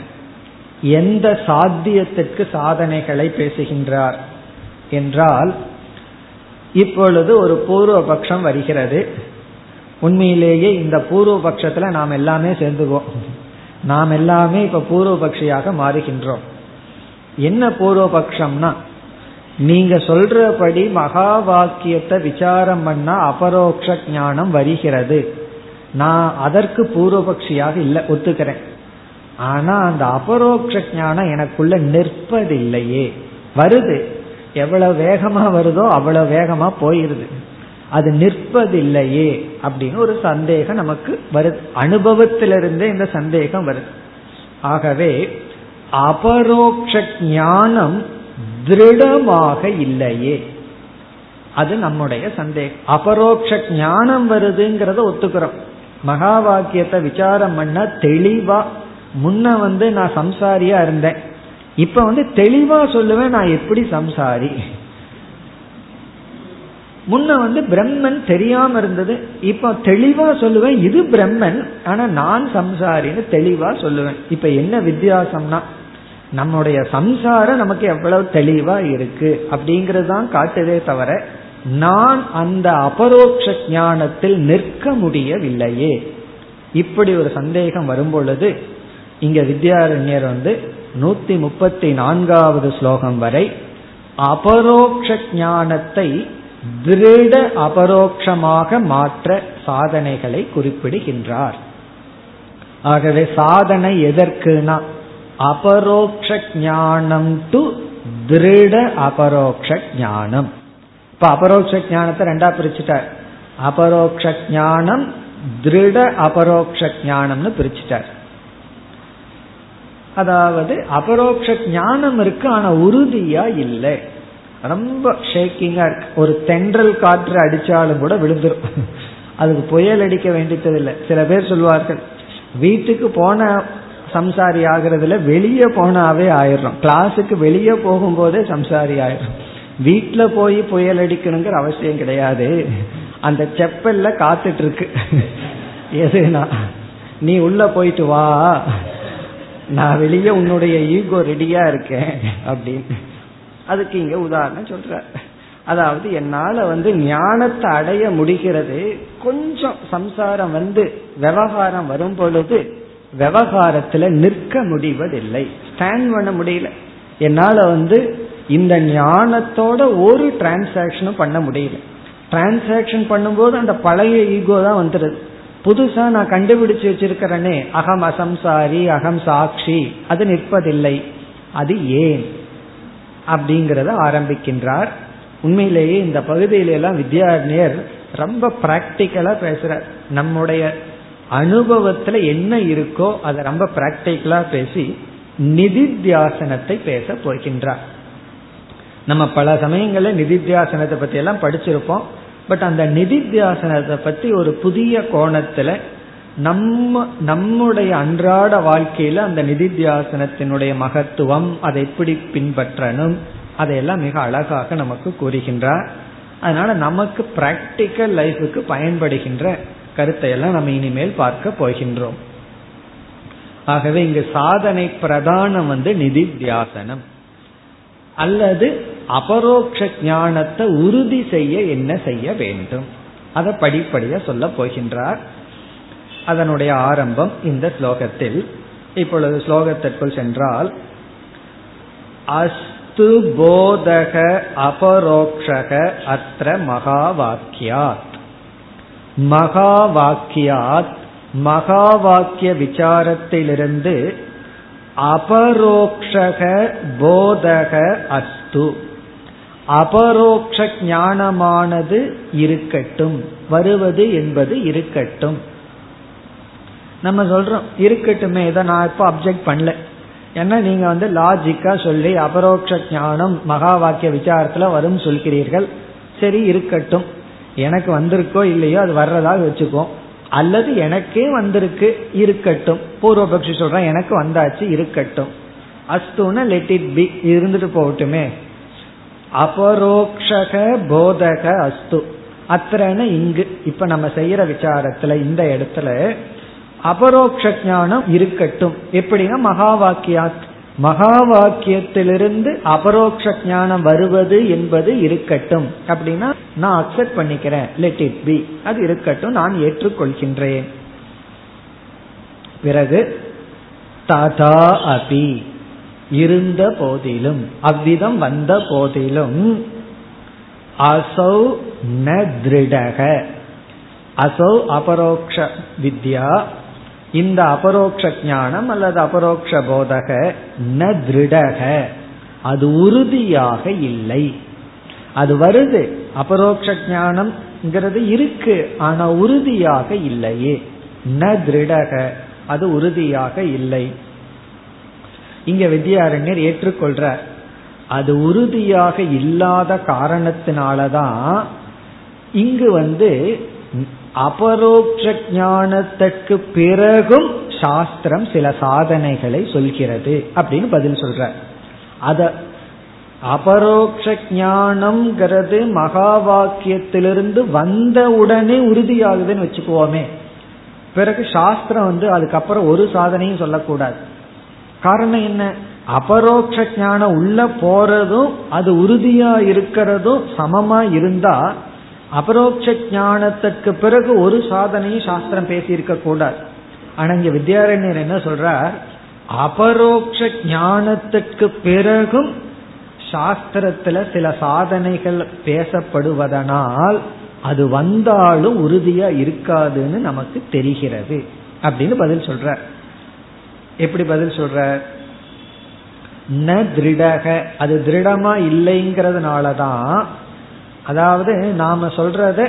S1: எந்த சாத்தியத்திற்கு சாதனைகளை பேசுகின்றார் என்றால் இப்பொழுது ஒரு பூர்வபக்ஷம் வருகிறது. உண்மையிலேயே இந்த பூர்வபக்ஷத்துல நாம் எல்லாமே சேர்ந்துவோம் நாம் எல்லாமே இப்ப பூர்வபக்ஷியாக மாறுகின்றோம். என்ன பூர்வபக்ஷம்னா நீங்க சொல்றபடி மகா வாக்கியத்தை விசாரம் பண்ணா அபரோக்ஷ ஞானம் வருகிறது. நான் அதற்கு பூர்வபக்ஷியாக இல்லை ஒத்துக்கிறேன். ஆனா அந்த அபரோக்ஷ ஞானம் எனக்குள்ள நிற்பதில்லையே. வருது. எவ்வளவு வேகமா வருதோ அவ்வளவு வேகமா போயிருது. அது நிற்பதில்லையே அப்படின்னு ஒரு சந்தேகம் நமக்கு வருது. அனுபவத்திலிருந்தே இந்த சந்தேகம் வருது. ஆகவே அபரோக்ஷ ஞானம் திருடமாக இல்லையே. அது நம்முடைய சந்தேகம். அபரோக்ஷ ஞானம் வருதுங்கிறத ஒத்துக்கிறோம். மகா வாக்கியத்தை விசாரம் பண்ண தெளிவா முன்ன வந்து நான் சம்சாரியா இருந்தேன். இப்ப வந்து தெளிவா சொல்லுவேன் நான் எப்படி சம்சாரி? முன்ன வந்து பிரம்மன் தெரியாம இருந்தது. இப்ப தெளிவா சொல்லுவேன் இது பிரம்மன் ஆனா நான் சம்சாரின்னு தெளிவா சொல்லுவேன். இப்ப என்ன வித்தியாசம்னா நம்முடைய சம்சாரம் நமக்கு எவ்வளவு தெளிவா இருக்கு அப்படிங்கறது தான் காட்டுதே தவிர நான் அந்த அபரோக்ஷ ஞானத்தில் நிற்க முடியவில்லையே. இப்படி ஒரு சந்தேகம் வரும் பொழுது இங்க வித்யாரண்யர் வந்து நூத்தி முப்பத்தி நான்காவது ஸ்லோகம் வரை அபரோக்ஷ ஞானத்தை திருட அபரோக்ஷமாக மாற்ற சாதனைகளை குறிப்பிடுகின்றார். ஆகவே சாதனை எதற்குனா அபரோக்ஷ ஞானம் டு திருட அபரோக்ஷ ஞானம். இப்ப அபரோக்ஷ ஞானத்தை ரெண்டா பிரிச்சுட்டார். அபரோக்ஷ ஞானம் திருட அபரோக்ஷ ஞானம்னு பிரிச்சுட்டார். அதாவது அபரோக்ஷ ஞானம் இருக்கு ஆனா உறுதியா இல்லை. ரொம்ப ஷேக்கிங்கா இருக்கு. ஒரு தென்றல் காற்று அடிச்சாலும் கூட விழுந்துரும். அதுக்கு புயல் அடிக்க வேண்டியது இல்லை சில பேர் சொல்வார்கள் வீட்டுக்கு போன சம்சாரி ஆகிறதுல வெளியே போனாவே ஆயிடுறோம். கிளாஸுக்கு வெளியே போகும்போதே சம்சாரி ஆயிடும் வீட்டில் போய் புயல் அடிக்கணுங்கிற அவசியம் கிடையாது. அந்த செப்பல்ல காத்துட்டு இருக்கு எதுனா நீ உள்ள போயிட்டு வா. நான் வெளியே உன்னுடைய ஈகோ ரெடியா இருக்கேன் அப்படின்னு. அதுக்கு இங்க உதாரணம் சொல்ற அதாவது என்னால வந்து ஞானத்தை அடைய முடிகிறது. கொஞ்சம் சம்சாரம் வந்து விவகாரம் வரும் பொழுது விவகாரத்துல நிற்க முடிவதில்லை. ஸ்டாண்ட் பண்ண முடியல. என்னால வந்து இந்த ஞானத்தோட ஒரு டிரான்சாக்சனும் பண்ண முடியல. டிரான்சாக்சன் பண்ணும்போது அந்த பழைய ஈகோ தான் வந்துடுது புதுசா நான் கண்டுபிடிச்சு வச்சிருக்கிறேனே. அகம் அசம்சாரி அகம் சாட்சி. அது நிற்பதில்லை. அது ஏன்? அப்படிங்கறத ஆரம்பிக்கின்றார். உண்மையிலேயே இந்த பகுதியில எல்லாம் வித்யாரண்யர் ரொம்ப பிராக்டிக்கலா பேசுறார். நம்முடைய அனுபவத்துல என்ன இருக்கோ அதை ரொம்ப பிராக்டிக்கலா பேசி நிதித்தியாசனத்தை பேச போகின்றார். நம்ம பல சமயங்களில் நிதித்தியாசனத்தை பத்தி எல்லாம் படிச்சிருப்போம். பட் அந்த நிதித்தியாசனத்தை பத்தி ஒரு புதிய கோணத்துல நம்ம நம்முடைய அன்றாட வாழ்க்கையில அந்த நிதித்தியாசனத்தினுடைய மகத்துவம் அதை எப்படி பின்பற்றணும் அதையெல்லாம் மிக அழகாக நமக்கு கூறுகின்றார். அதனால நமக்கு பிராக்டிக்கல் லைஃபுக்கு பயன்படுகின்ற கருத்தை எல்லாம் நம்ம இனிமேல் பார்க்க போகின்றோம். ஆகவே இங்கு சாதனை பிரதானம் வந்து நிதி தியாசனம் அல்லது அபரோக்ஷ ஞானத்தை உறுதி செய்ய என்ன செய்ய வேண்டும்? அதை படிப்படியா சொல்ல போகின்றார். அதனுடைய ஆரம்பம் இந்த ஸ்லோகத்தில். இப்பொழுது ஸ்லோகத்திற்குள் சென்றால் அஸ்து போதக அபரோக்ஷக அத்த மகா வாக்கியாத் மகா வாக்கியாத் மகா வாக்கிய விசாரத்திலிருந்து அபரோக்ஷக போதக அஸ்து. அபரோக்ஷ ஞானமானது இருக்கட்டும் வருவது என்பது இருக்கட்டும். நம்ம சொல்றோம் இருக்கட்டுமே இதை நான் இப்போ அப்செக்ட் பண்ணல. ஏன்னா நீங்க வந்து லாஜிக்கா சொல்லி அபரோக்ஷ ஞானம் மகா வாக்கிய விசாரத்துல வரும் சொல்கிறீர்கள். சரி இருக்கட்டும். எனக்கு வந்திருக்கோ இல்லையோ அது வர்றதாக வச்சுக்கோ. அல்லது எனக்கே வந்திருக்கு இருக்கட்டும். பூர்வபக்ஷி சொல்றேன் எனக்கு வந்தாச்சு இருக்கட்டும். அஸ்துன லெட் இட் பி இருந்துட்டு போகட்டுமே. அபரோக்ஷக போதக அஸ்து. அத்தனை இங்கு. இப்ப நம்ம செய்யற விசாரத்துல இந்த இடத்துல அபரோக்ஷ ஞானம் இருக்கட்டும். எப்படின்னா மகா வாக்கியாத் மகா வாக்கியத்திலிருந்து அபரோக்ஷ ஞானம் வருவது என்பது இருக்கட்டும். அப்படின்னா நான் அக்செப்ட் பண்ணிக்கிறேன். லெட் இட் பி அது இருக்கட்டும் நான் ஏற்றுக்கொள்கின்றேன். பிறகு ததா அபி. இருந்த போதிலும் அவ்விதம் வந்த போதிலும் அசௌ ந திருடக. அசௌ அபரோக்ஷ வித்யா இந்த அபரோக்ஷ ஞானம் அல்லது அபரோக்ஷ போதக ந திருடக. அது உறுதியாக இல்லை. அது வருது. அபரோக்ஷ ஞானம்ங்கிறது இருக்கு ஆனா உறுதியாக இல்லையே. ந திருடக. அது உறுதியாக இல்லை. இங்க வித்யாரண்யர் ஏற்றுக்கொள்றார். அது உறுதியாக இல்லாத காரணத்தினாலதான் இங்கு வந்து அபரோக்ஷ ஞானத்திற்கு பிறகும் சாஸ்திரம் சில சாதனைகளை சொல்கிறது அப்படின்னு பதில் சொல்ற. அத அபரோக்ஷ ஞானம்ங்கிறது மகா வாக்கியத்திலிருந்து வந்த உடனே உறுதியாகுதுன்னு வச்சுக்குவோமே. பிறகு சாஸ்திரம் வந்து அதுக்கப்புறம் ஒரு சாதனையும் சொல்லக்கூடாது. காரணம் என்ன? அபரோக்ஷ ஞானம் உள்ள போறதும் அது உறுதியா இருக்கிறதும் சமமா இருந்தா அபரோக்ஷ ஞானத்துக்கு பிறகு ஒரு சாதனையும் சாஸ்திரம் பேசியிருக்க கூடாது. ஆனா இங்க வித்யாரண்யர் என்ன சொல்றார்? அபரோக்ஷ ஞானத்துக்கு பிறகும் சாஸ்திரத்துல சில சாதனைகள் பேசப்படுவதனால் அது வந்தாலும் உறுதியா இருக்காதுன்னு நமக்கு தெரிகிறது. அப்படின்னு பதில் சொல்ற எப்படி பதில் சொல்ற ந திருடக அது திருடமா இல்லைங்கிறதுனாலதான் அதாவது நாம சொல்றத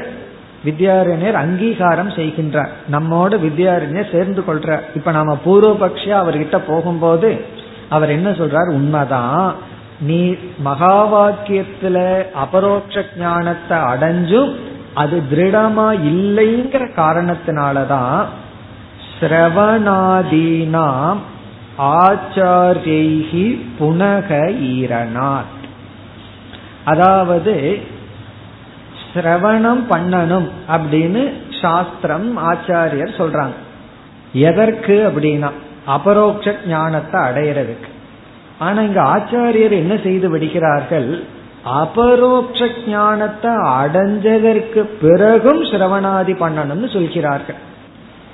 S1: வித்யாரண்யர் அங்கீகாரம் செய்கின்றார். நம்மோட வித்யாரண்யர் சேர்ந்து கொள்றார். இப்ப நாம பூர்வபக்ஷியா அவர்கிட்ட போகும்போது அவர் என்ன சொல்றார்? உண்மைதான். நீ மகா வாக்கியத்துல அபரோக்ஷ ஞானத்தை அடைஞ்சும் அது திருடமா இல்லைங்கிற காரணத்தினாலதான் சிரவணாதீனாம் ஆச்சாரியி புனக ஈரனாத் அதாவது சிரவணம் பண்ணணும் அப்படின்னு சாஸ்திரம் ஆச்சாரியர் சொல்றாங்க. எதற்கு அப்படின்னா அபரோக்ஷ ஞானத்தை அடையிறதுக்கு. ஆனா இங்க ஆச்சாரியர் என்ன செய்து விடுகிறார்கள்? அபரோக்ஷ ஞானத்தை அடைஞ்சதற்கு பிறகும் சிரவணாதி பண்ணணும்னு சொல்கிறார்கள்.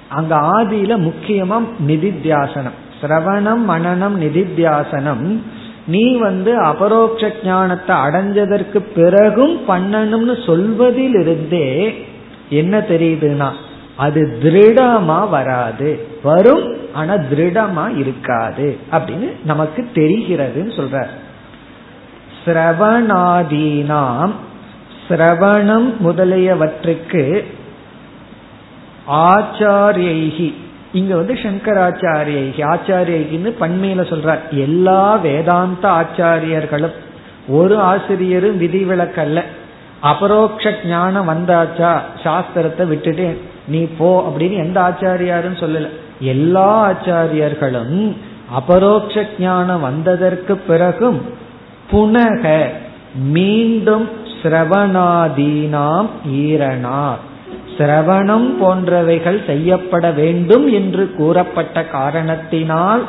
S1: அங்க ஆதியில முக்கியமா நிதித்தியாசனம். சிரவணம் மனநம் நிதித்தியாசனம் நீ வந்து அபரோக்ஷ ஞானத்தை அடைஞ்சதற்கு பிறகும் பண்ணணும்னு சொல்வதிலிருந்தே என்ன தெரியுதுன்னா அது திருடமா வராது. வரும் ஆனா திருடமா இருக்காது அப்படின்னு நமக்கு தெரிகிறதுன்னு சொல்ற. சிரவணாதீனாம் சிரவணம் முதலியவற்றுக்கு ஆச்சாரியைகி இங்க வந்து சங்கராச்சாரியைகி ஆச்சாரியைகின்னு பண்மையில சொல்றார். எல்லா வேதாந்த ஆச்சாரியர்களும் ஒரு ஆசிரியரும் விதிவிலக்கல்ல அபரோக்ஷ ஞானம் வந்தாச்சா சாஸ்திரத்தை விட்டுட்டு நீ போ அப்படின்னு எந்த ஆச்சாரியாரும் சொல்லல. எல்லா ஆச்சாரியர்களும் அபரோக்ஷ ஞானம் வந்ததற்கு பிறகும் புனக மீண்டும் சிரவணாதீனாம் ஈரனார் சிரவணம் போன்றவைகள் செய்யப்பட வேண்டும் என்று கூறப்பட்ட காரணத்தினால்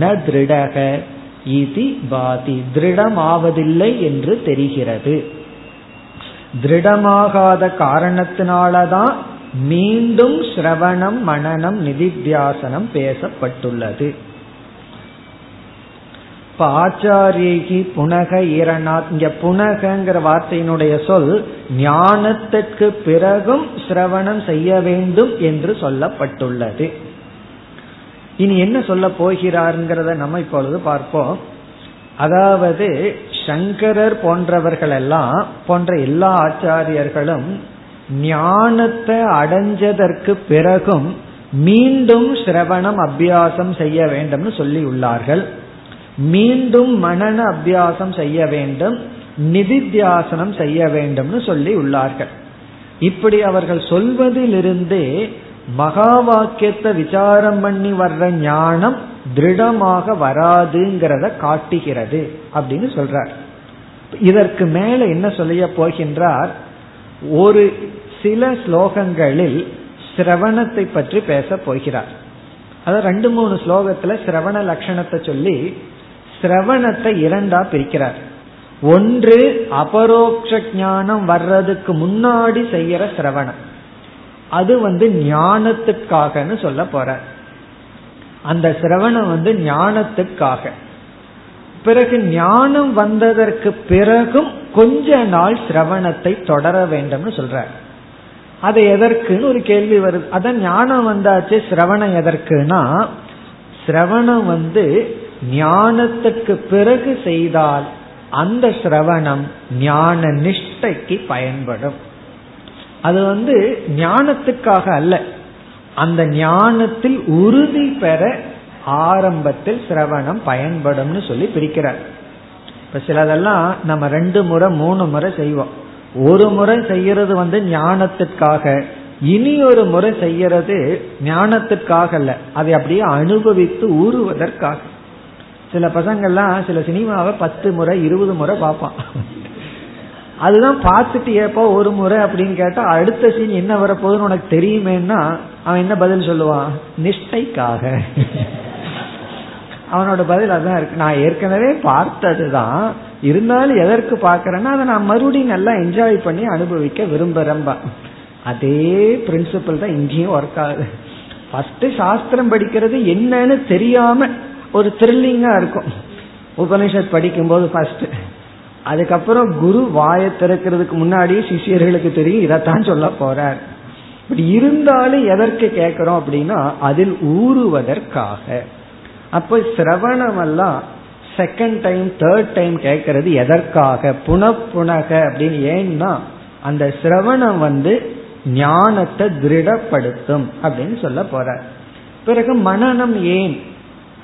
S1: ந திருடக இதி பாதி. திருடமாவதில்லை என்று தெரிகிறது. திருடமாகாத காரணத்தினாலதான் மீண்டும் சிரவணம் மனநம் நிதித்தியாசனம் பேசப்பட்டுள்ளது. இப்ப ஆச்சாரியகி புனக ஈரநாத் இங்க புனகங்கிற வார்த்தையினுடைய சொல் ஞானத்திற்கு பிறகும் சிரவணம் செய்ய வேண்டும் என்று சொல்லப்பட்டுள்ளது. இனி என்ன சொல்ல போகிறாருங்கிறத நம்ம இப்பொழுது பார்ப்போம். அதாவது சங்கரர் போன்றவர்கள் எல்லாம் போன்ற எல்லா ஆச்சாரியர்களும் ஞானத்தை அடைஞ்சதற்கு பிறகும் மீண்டும் சிரவணம் அபியாசம் செய்ய வேண்டும்னு சொல்லி உள்ளார்கள் மீண்டும் மனன அபியாசம் செய்ய வேண்டும் நிதித்தியாசனம் செய்ய வேண்டும்னு சொல்லி உள்ளார்கள். இப்படி அவர்கள் சொல்வதிலிருந்தே மகா வாக்கியத்தை விசாரம் பண்ணி வர்ற ஞானம் திருடமாக வராதுங்கிறத காட்டுகிறது அப்படின்னு சொல்றார். இதற்கு மேல என்ன சொல்லிய போகின்றார்? ஒரு சில ஸ்லோகங்களில் சிரவணத்தை பற்றி பேச போகிறார். அதாவது ரெண்டு மூணு ஸ்லோகத்துல சிரவண லட்சணத்தை சொல்லி சிரவணத்தை இரண்டா பிரிக்கிறார். ஒன்று அபரோக்ஷ ஞானம் வர்றதுக்கு முன்னாடி செய்யற சிரவணம். அது வந்து ஞானத்துக்காகன்னு சொல்ல போற. அந்த சிரவணம் வந்து ஞானத்துக்காக. பிறகு ஞானம் வந்ததற்கு பிறகும் கொஞ்ச நாள் சிரவணத்தை தொடர வேண்டும்னு சொல்ற. அது எதற்குன்னு ஒரு கேள்வி வருது. அதான் ஞானம் வந்தாச்சு சிரவணம் எதற்குனா சிரவணம் வந்து ஞானத்துக்கு பிறகு செய்தால் அந்த சிரவணம் ஞான நிஷ்டைக்கு பயன்படும். அது வந்து ஞானத்துக்காக அல்ல. அந்த ஞானத்தில் உறுதி பெற ஆரம்பத்தில் சிரவணம் பயன்படும்னு சொல்லி பிரிக்கிறார். இப்ப சிலதெல்லாம் நம்ம ரெண்டு முறை மூணு முறை செய்வோம். ஒரு முறை செய்யறது வந்து ஞானத்துக்காக இனி ஒரு முறை செய்யறது ஞானத்திற்காக அல்ல. அதை அப்படியே அனுபவித்து ஊறுவதற்காக. சில பசங்கள்லாம் சில சினிமாவை பத்து முறை இருபது முறை பார்ப்பான். அதுதான் பார்த்துட்டு ஏப்போ ஒரு முறை அப்படின்னு கேட்டா அடுத்த சீன் என்ன வரப்போகுதுன்னு உனக்கு தெரியுமேன்னா அவன் என்ன பதில் சொல்லுவான்? நிஷ்டைக்காக. அவனோட பதில் அதான் இருக்கு. நான் ஏற்கனவே பார்த்ததுதான். இருந்தாலும் எதற்கு பாக்கிறேன்னா அதை நான் மறுபடியும் நல்லா என்ஜாய் பண்ணி அனுபவிக்க விரும்புறேன்பா. அதே பிரின்சிபல் தான் இங்கேயும் ஒர்க் ஆகுது. ஃபர்ஸ்ட் சாஸ்திரம் படிக்கிறது என்னன்னு தெரியாம ஒரு த்ரில்லிங்கா இருக்கும். உபனிஷத் படிக்கும்போது ஃபர்ஸ்ட் அதுக்கப்புறம் குரு வாயை திறக்கிறதுக்கு முன்னாடியே சிஷியர்களுக்கு தெரியும் இதைத்தான் சொல்ல போறார். இப்படி இருந்தாலும் எதற்கு கேட்கிறோம் அப்படின்னா அதில் ஊறுவதற்காக. அப்ப சிரவணம் எல்லாம் செகண்ட் டைம் தேர்ட் டைம் கேட்கறது எதற்காக? புனப்புனக அப்படின்னு ஏன்னா அந்த சிரவணம் வந்து ஞானத்தை திருடப்படுத்தும் அப்படின்னு சொல்ல போற பிறகு மனநம் ஏன்?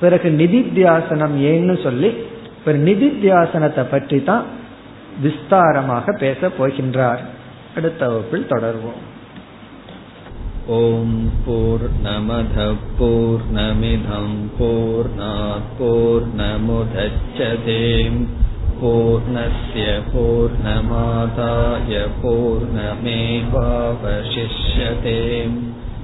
S1: பிறகு நிதித்தியாசனம் ஏன்னு சொல்லி பிறகு நிதித்தியாசனத்தை பற்றி தான் விஸ்தாரமாக பேச போகின்றார் அடுத்த வகுப்பில் தொடர்வோம்
S2: ॐ पूर्णमधः पूर्णमिधं पूर्णात्पूर्णमुदच्छते पूर्णस्य पूर्णमादाय पूर्णमेवावशिष्यते